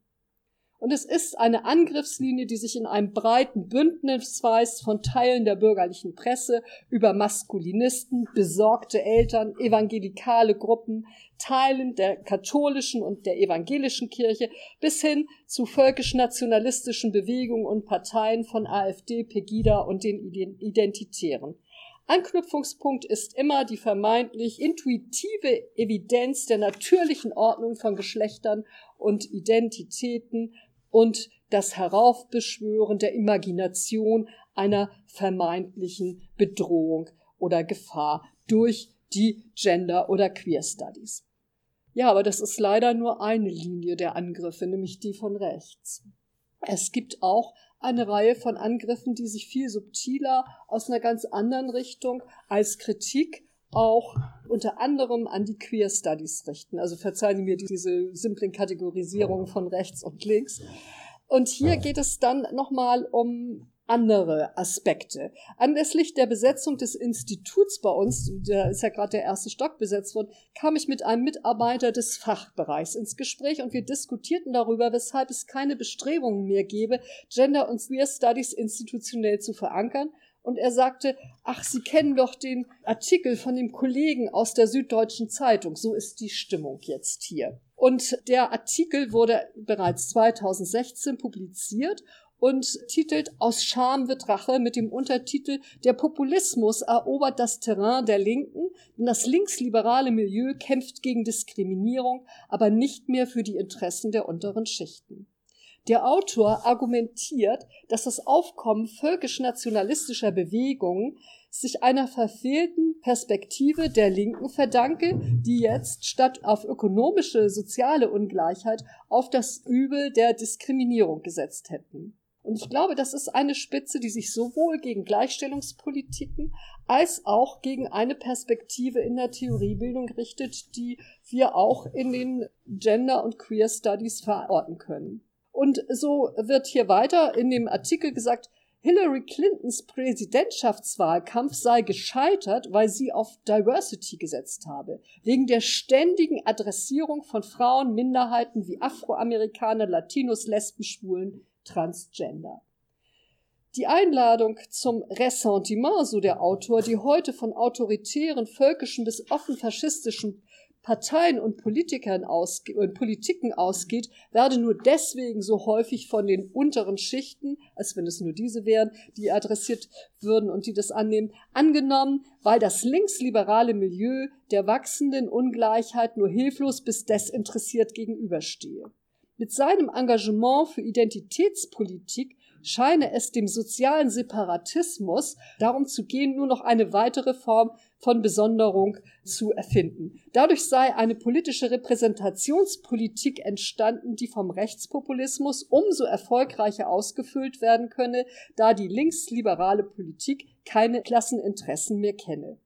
Und es ist eine Angriffslinie, die sich in einem breiten Bündnis weist von Teilen der bürgerlichen Presse über Maskulinisten, besorgte Eltern, evangelikale Gruppen, Teilen der katholischen und der evangelischen Kirche bis hin zu völkisch-nationalistischen Bewegungen und Parteien von AfD, Pegida und den Identitären. Anknüpfungspunkt ist immer die vermeintlich intuitive Evidenz der natürlichen Ordnung von Geschlechtern und Identitäten und das Heraufbeschwören der Imagination einer vermeintlichen Bedrohung oder Gefahr durch die Gender- oder Queer Studies. Ja, aber das ist leider nur eine Linie der Angriffe, nämlich die von rechts. Es gibt auch eine Reihe von Angriffen, die sich viel subtiler aus einer ganz anderen Richtung als Kritik auch unter anderem an die Queer Studies richten. Also verzeihen Sie mir diese simplen Kategorisierungen von rechts und links. Und hier geht es dann nochmal um andere Aspekte. Anlässlich der Besetzung des Instituts bei uns, da ist ja gerade der erste Stock besetzt worden, kam ich mit einem Mitarbeiter des Fachbereichs ins Gespräch und wir diskutierten darüber, weshalb es keine Bestrebungen mehr gäbe, Gender und Queer Studies institutionell zu verankern. Und er sagte, ach, Sie kennen doch den Artikel von dem Kollegen aus der Süddeutschen Zeitung. So ist die Stimmung jetzt hier. Und der Artikel wurde bereits 2016 publiziert und titelt Aus Scham wird Rache mit dem Untertitel Der Populismus erobert das Terrain der Linken, denn das linksliberale Milieu kämpft gegen Diskriminierung, aber nicht mehr für die Interessen der unteren Schichten. Der Autor argumentiert, dass das Aufkommen völkisch-nationalistischer Bewegungen sich einer verfehlten Perspektive der Linken verdanke, die jetzt statt auf ökonomische, soziale Ungleichheit auf das Übel der Diskriminierung gesetzt hätten. Und ich glaube, das ist eine Spitze, die sich sowohl gegen Gleichstellungspolitiken als auch gegen eine Perspektive in der Theoriebildung richtet, die wir auch in den Gender- und Queer Studies verorten können. Und so wird hier weiter in dem Artikel gesagt, Hillary Clintons Präsidentschaftswahlkampf sei gescheitert, weil sie auf Diversity gesetzt habe, wegen der ständigen Adressierung von Frauen, Minderheiten wie Afroamerikaner, Latinos, Lesben, Schwulen Transgender. Die Einladung zum Ressentiment, so der Autor, die heute von autoritären, völkischen bis offen faschistischen Parteien und Politikern ausge und Politiken ausgeht, werde nur deswegen so häufig von den unteren Schichten, als wenn es nur diese wären, die adressiert würden und die das annehmen, angenommen, weil das linksliberale Milieu der wachsenden Ungleichheit nur hilflos bis desinteressiert gegenüberstehe. Mit seinem Engagement für Identitätspolitik scheine es dem sozialen Separatismus darum zu gehen, nur noch eine weitere Form von Besonderung zu erfinden. Dadurch sei eine politische Repräsentationspolitik entstanden, die vom Rechtspopulismus umso erfolgreicher ausgefüllt werden könne, da die linksliberale Politik keine Klasseninteressen mehr kenne.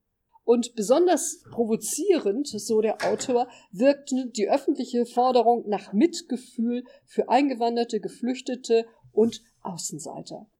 Und besonders provozierend, so der Autor, wirkte die öffentliche Forderung nach Mitgefühl für Eingewanderte, Geflüchtete und Außenseiter.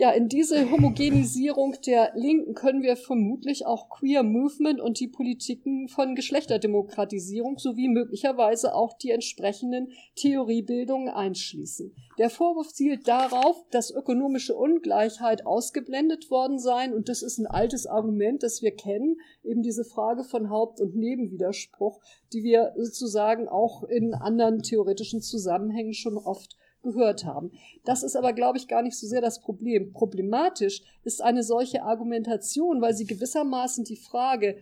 Ja, in diese Homogenisierung der Linken können wir vermutlich auch Queer Movement und die Politiken von Geschlechterdemokratisierung sowie möglicherweise auch die entsprechenden Theoriebildungen einschließen. Der Vorwurf zielt darauf, dass ökonomische Ungleichheit ausgeblendet worden seien und das ist ein altes Argument, das wir kennen, eben diese Frage von Haupt- und Nebenwiderspruch, die wir sozusagen auch in anderen theoretischen Zusammenhängen schon oft gehört haben. Das ist aber, glaube ich, gar nicht so sehr das Problem. Problematisch ist eine solche Argumentation, weil sie gewissermaßen die Frage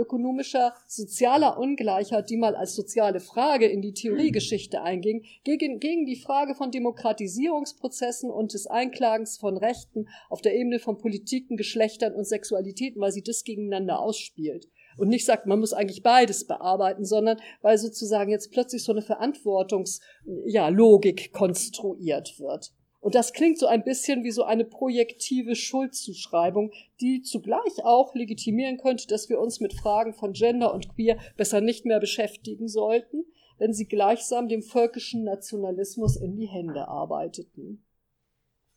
ökonomischer, sozialer Ungleichheit, die mal als soziale Frage in die Theoriegeschichte einging, gegen, gegen die Frage von Demokratisierungsprozessen und des Einklagens von Rechten auf der Ebene von Politiken, Geschlechtern und Sexualitäten, weil sie das gegeneinander ausspielt und nicht sagt, man muss eigentlich beides bearbeiten, sondern weil sozusagen jetzt plötzlich so eine Verantwortungslogik ja, konstruiert wird. Und das klingt so ein bisschen wie so eine projektive Schuldzuschreibung, die zugleich auch legitimieren könnte, dass wir uns mit Fragen von Gender und Queer besser nicht mehr beschäftigen sollten, wenn sie gleichsam dem völkischen Nationalismus in die Hände arbeiteten.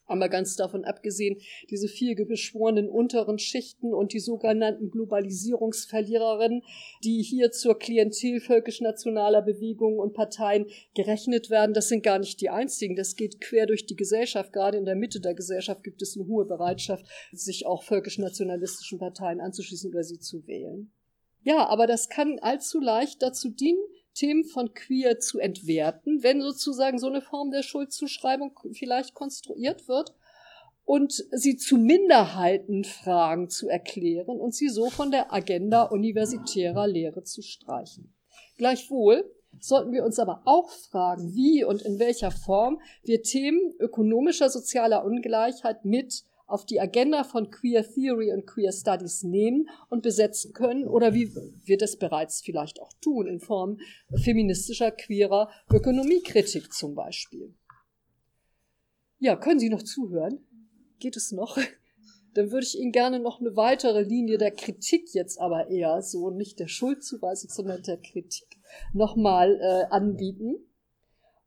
Aber ganz davon abgesehen, diese vier beschworenen unteren Schichten und die sogenannten Globalisierungsverliererinnen, die hier zur Klientel völkisch-nationaler Bewegungen und Parteien gerechnet werden, das sind gar nicht die einzigen. Das geht quer durch die Gesellschaft. Gerade in der Mitte der Gesellschaft gibt es eine hohe Bereitschaft, sich auch völkisch-nationalistischen Parteien anzuschließen oder sie zu wählen. Ja, aber das kann allzu leicht dazu dienen, Themen von Queer zu entwerten, wenn sozusagen so eine Form der Schuldzuschreibung vielleicht konstruiert wird und sie zu Minderheitenfragen zu erklären und sie so von der Agenda universitärer Lehre zu streichen. Gleichwohl sollten wir uns aber auch fragen, wie und in welcher Form wir Themen ökonomischer sozialer Ungleichheit mit auf die Agenda von Queer Theory und Queer Studies nehmen und besetzen können oder wie wir das bereits vielleicht auch tun in Form feministischer, queerer Ökonomiekritik zum Beispiel. Ja, können Sie noch zuhören? Geht es noch? Dann würde ich Ihnen gerne noch eine weitere Linie der Kritik jetzt aber eher so, nicht der Schuldzuweisung, sondern der Kritik nochmal äh, anbieten.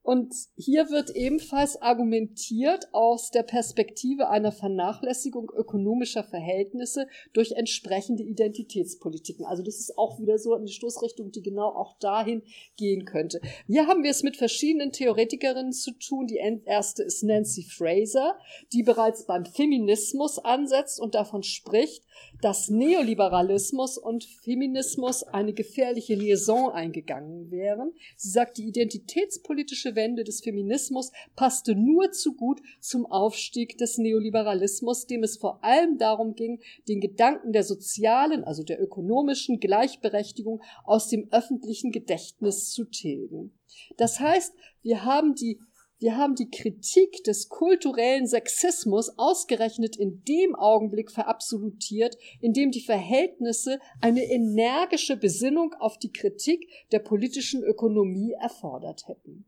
Und hier wird ebenfalls argumentiert aus der Perspektive einer Vernachlässigung ökonomischer Verhältnisse durch entsprechende Identitätspolitiken. Also das ist auch wieder so eine Stoßrichtung, die genau auch dahin gehen könnte. Hier haben wir es mit verschiedenen Theoretikerinnen zu tun. Die erste ist Nancy Fraser, die bereits beim Feminismus ansetzt und davon spricht, dass Neoliberalismus und Feminismus eine gefährliche Liaison eingegangen wären. Sie sagt, die identitätspolitische Wende des Feminismus passte nur zu gut zum Aufstieg des Neoliberalismus, dem es vor allem darum ging, den Gedanken der sozialen, also der ökonomischen Gleichberechtigung aus dem öffentlichen Gedächtnis zu tilgen. Das heißt, wir haben die wir haben die Kritik des kulturellen Sexismus ausgerechnet in dem Augenblick verabsolutiert, in dem die Verhältnisse eine energische Besinnung auf die Kritik der politischen Ökonomie erfordert hätten.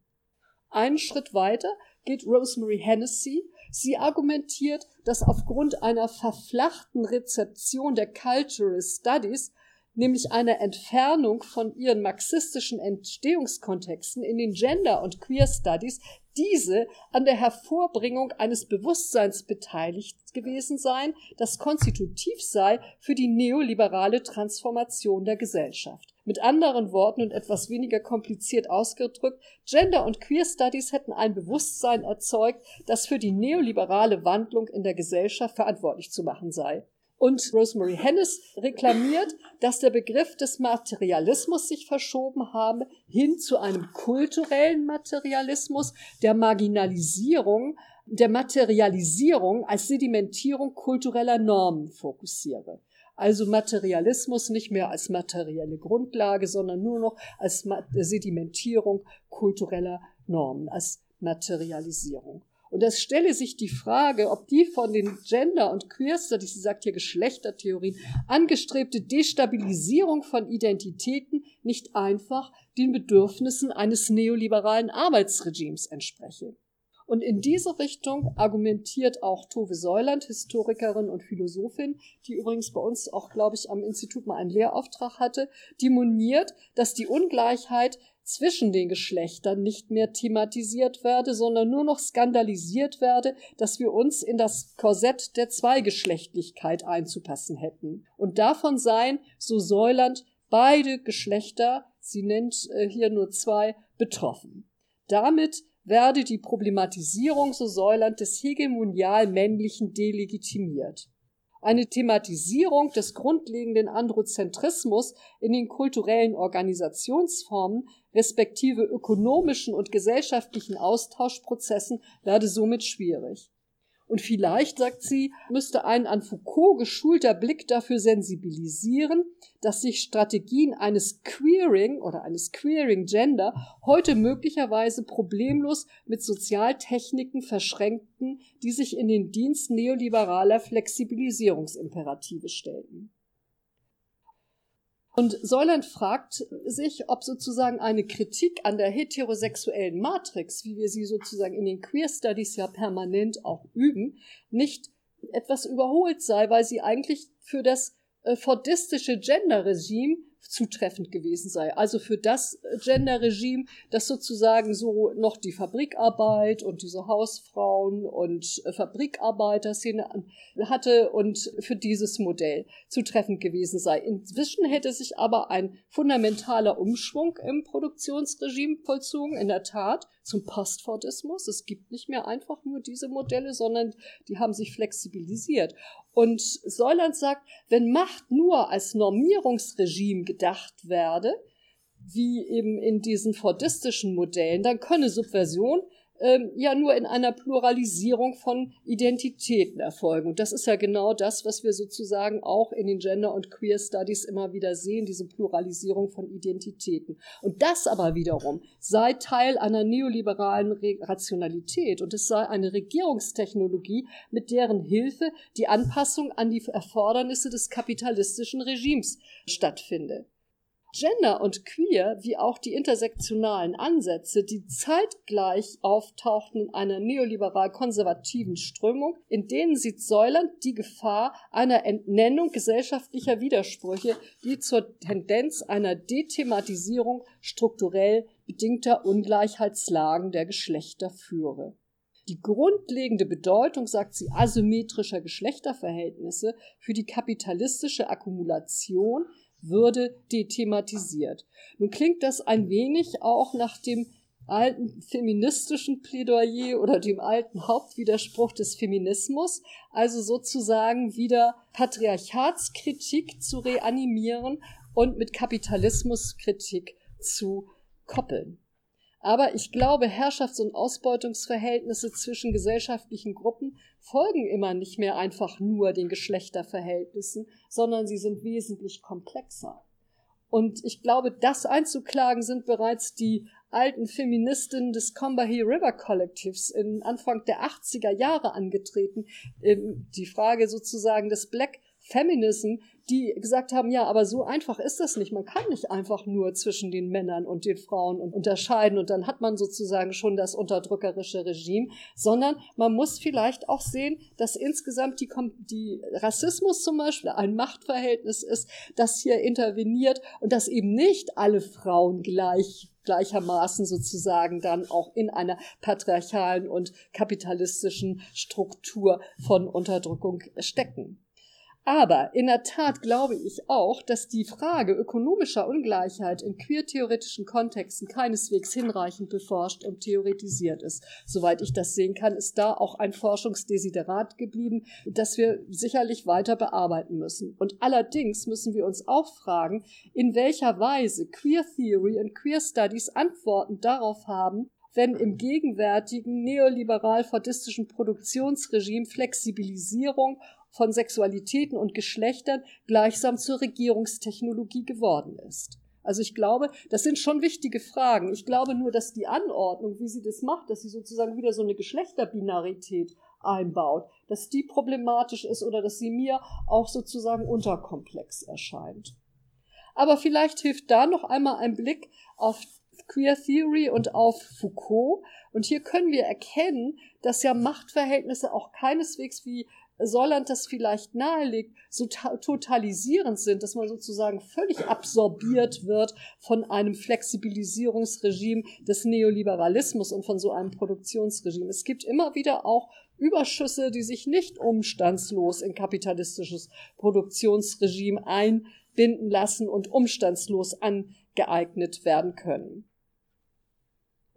Einen Schritt weiter geht Rosemary Hennessy. Sie argumentiert, dass aufgrund einer verflachten Rezeption der Cultural Studies nämlich eine Entfernung von ihren marxistischen Entstehungskontexten in den Gender- und Queer Studies diese an der Hervorbringung eines Bewusstseins beteiligt gewesen seien, das konstitutiv sei für die neoliberale Transformation der Gesellschaft. Mit anderen Worten und etwas weniger kompliziert ausgedrückt, Gender und Queer Studies hätten ein Bewusstsein erzeugt, das für die neoliberale Wandlung in der Gesellschaft verantwortlich zu machen sei. Und Rosemary Hennis reklamiert, dass der Begriff des Materialismus sich verschoben habe hin zu einem kulturellen Materialismus, der Marginalisierung, der Materialisierung als Sedimentierung kultureller Normen fokussiere. Also Materialismus nicht mehr als materielle Grundlage, sondern nur noch als Sedimentierung kultureller Normen, als Materialisierung. Und es stelle sich die Frage, ob die von den Gender- und Queer Studies, sie sagt hier Geschlechtertheorien, angestrebte Destabilisierung von Identitäten nicht einfach den Bedürfnissen eines neoliberalen Arbeitsregimes entspreche. Und in diese Richtung argumentiert auch Tove Säuland, Historikerin und Philosophin, die übrigens bei uns auch, glaube ich, am Institut mal einen Lehrauftrag hatte, die moniert, dass die Ungleichheit zwischen den Geschlechtern nicht mehr thematisiert werde, sondern nur noch skandalisiert werde, dass wir uns in das Korsett der Zweigeschlechtlichkeit einzupassen hätten. Und davon seien, so Säuland, beide Geschlechter, sie nennt äh, hier nur zwei, betroffen. Damit werde die Problematisierung, so Säuland, des hegemonial männlichen delegitimiert. Eine Thematisierung des grundlegenden Androzentrismus in den kulturellen Organisationsformen respektive ökonomischen und gesellschaftlichen Austauschprozessen werde somit schwierig. Und vielleicht, sagt sie, müsste ein an Foucault geschulter Blick dafür sensibilisieren, dass sich Strategien eines Queering oder eines Queering Gender heute möglicherweise problemlos mit Sozialtechniken verschränkten, die sich in den Dienst neoliberaler Flexibilisierungsimperative stellten. Und Säuland fragt sich, ob sozusagen eine Kritik an der heterosexuellen Matrix, wie wir sie sozusagen in den Queer Studies ja permanent auch üben, nicht etwas überholt sei, weil sie eigentlich für das äh, fordistische Gender-Regime zutreffend gewesen sei. Also für das Gender-Regime, das sozusagen so noch die Fabrikarbeit und diese Hausfrauen und Fabrikarbeiter-Szene hatte und für dieses Modell zutreffend gewesen sei. Inzwischen hätte sich aber ein fundamentaler Umschwung im Produktionsregime vollzogen, in der Tat zum Postfordismus. Es gibt nicht mehr einfach nur diese Modelle, sondern die haben sich flexibilisiert. Und Säuland sagt, wenn Macht nur als Normierungsregime gedacht werde, wie eben in diesen fordistischen Modellen, dann könne Subversion ähm, ja nur in einer Pluralisierung von Identitäten erfolgen. Und das ist ja genau das, was wir sozusagen auch in den Gender- und Queer Studies immer wieder sehen, diese Pluralisierung von Identitäten. Und das aber wiederum sei Teil einer neoliberalen Re Rationalität und es sei eine Regierungstechnologie, mit deren Hilfe die Anpassung an die Erfordernisse des kapitalistischen Regimes stattfinde. Gender und Queer, wie auch die intersektionalen Ansätze, die zeitgleich auftauchten in einer neoliberal-konservativen Strömung, in denen sieht Säuland die Gefahr einer Entnennung gesellschaftlicher Widersprüche, die zur Tendenz einer Dethematisierung strukturell bedingter Ungleichheitslagen der Geschlechter führe. Die grundlegende Bedeutung, sagt sie, asymmetrischer Geschlechterverhältnisse für die kapitalistische Akkumulation würde dethematisiert. Nun klingt das ein wenig auch nach dem alten feministischen Plädoyer oder dem alten Hauptwiderspruch des Feminismus, also sozusagen wieder Patriarchatskritik zu reanimieren und mit Kapitalismuskritik zu koppeln. Aber ich glaube, Herrschafts- und Ausbeutungsverhältnisse zwischen gesellschaftlichen Gruppen folgen immer nicht mehr einfach nur den Geschlechterverhältnissen, sondern sie sind wesentlich komplexer. Und ich glaube, das einzuklagen sind bereits die alten Feministinnen des Combahee River Collectives in Anfang der 80er Jahre angetreten. Ähm, die Frage sozusagen des Black Feminism, die gesagt haben, ja, aber so einfach ist das nicht. Man kann nicht einfach nur zwischen den Männern und den Frauen unterscheiden und dann hat man sozusagen schon das unterdrückerische Regime, sondern man muss vielleicht auch sehen, dass insgesamt die, die Rassismus zum Beispiel ein Machtverhältnis ist, das hier interveniert und dass eben nicht alle Frauen gleich gleichermaßen sozusagen dann auch in einer patriarchalen und kapitalistischen Struktur von Unterdrückung stecken. Aber in der Tat glaube ich auch, dass die Frage ökonomischer Ungleichheit in queer-theoretischen Kontexten keineswegs hinreichend beforscht und theoretisiert ist. Soweit ich das sehen kann, ist da auch ein Forschungsdesiderat geblieben, das wir sicherlich weiter bearbeiten müssen. Und allerdings müssen wir uns auch fragen, in welcher Weise Queer Theory und Queer Studies Antworten darauf haben, wenn im gegenwärtigen neoliberal-fordistischen Produktionsregime Flexibilisierung von Sexualitäten und Geschlechtern gleichsam zur Regierungstechnologie geworden ist. Also ich glaube, das sind schon wichtige Fragen. Ich glaube nur, dass die Anordnung, wie sie das macht, dass sie sozusagen wieder so eine Geschlechterbinarität einbaut, dass die problematisch ist oder dass sie mir auch sozusagen unterkomplex erscheint. Aber vielleicht hilft da noch einmal ein Blick auf Queer Theory und auf Foucault. Und hier können wir erkennen, dass ja Machtverhältnisse auch keineswegs wie Säuland das vielleicht nahelegt, so totalisierend sind, dass man sozusagen völlig absorbiert wird von einem Flexibilisierungsregime des Neoliberalismus und von so einem Produktionsregime. Es gibt immer wieder auch Überschüsse, die sich nicht umstandslos in kapitalistisches Produktionsregime einbinden lassen und umstandslos angeeignet werden können.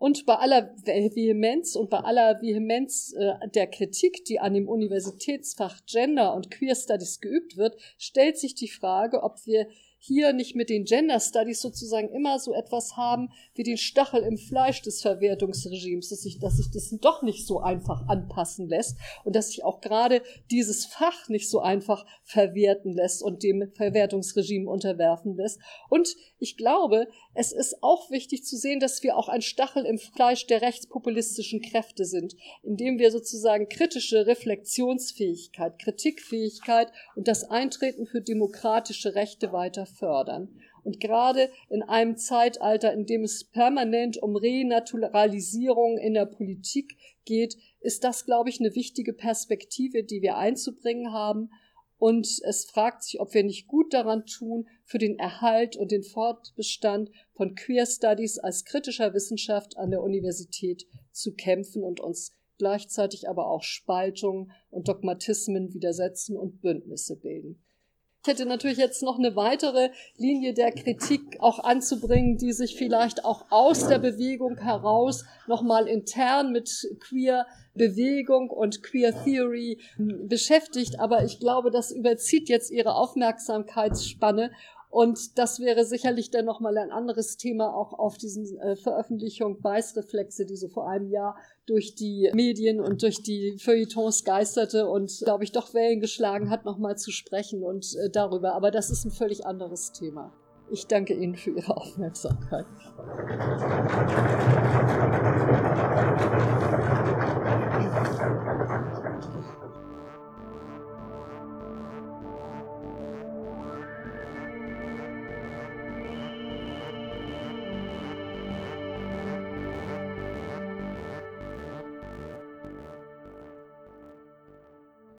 Und bei aller Vehemenz und bei aller Vehemenz äh, der Kritik, die an dem Universitätsfach Gender und Queer Studies geübt wird, stellt sich die Frage, ob wir hier nicht mit den Gender Studies sozusagen immer so etwas haben wie den Stachel im Fleisch des Verwertungsregimes, dass sich, dass sich das doch nicht so einfach anpassen lässt und dass sich auch gerade dieses Fach nicht so einfach verwerten lässt und dem Verwertungsregime unterwerfen lässt. Und ich glaube, es ist auch wichtig zu sehen, dass wir auch ein Stachel im Fleisch der rechtspopulistischen Kräfte sind, indem wir sozusagen kritische Reflexionsfähigkeit, Kritikfähigkeit und das Eintreten für demokratische Rechte weiter fördern. Und gerade in einem Zeitalter, in dem es permanent um Renaturalisierung in der Politik geht, ist das, glaube ich, eine wichtige Perspektive, die wir einzubringen haben. Und es fragt sich, ob wir nicht gut daran tun, für den Erhalt und den Fortbestand von Queer Studies als kritischer Wissenschaft an der Universität zu kämpfen und uns gleichzeitig aber auch Spaltungen und Dogmatismen widersetzen und Bündnisse bilden. Ich hätte natürlich jetzt noch eine weitere Linie der Kritik auch anzubringen, die sich vielleicht auch aus der Bewegung heraus nochmal intern mit Queer Bewegung und Queer Theory beschäftigt. Aber ich glaube, das überzieht jetzt ihre Aufmerksamkeitsspanne und das wäre sicherlich dann nochmal ein anderes Thema auch auf diesen äh, Veröffentlichung Beißreflexe, die so vor einem Jahr durch die Medien und durch die Feuilletons geisterte und, glaube ich, doch Wellen geschlagen hat, nochmal zu sprechen und äh, darüber. Aber das ist ein völlig anderes Thema. Ich danke Ihnen für Ihre Aufmerksamkeit.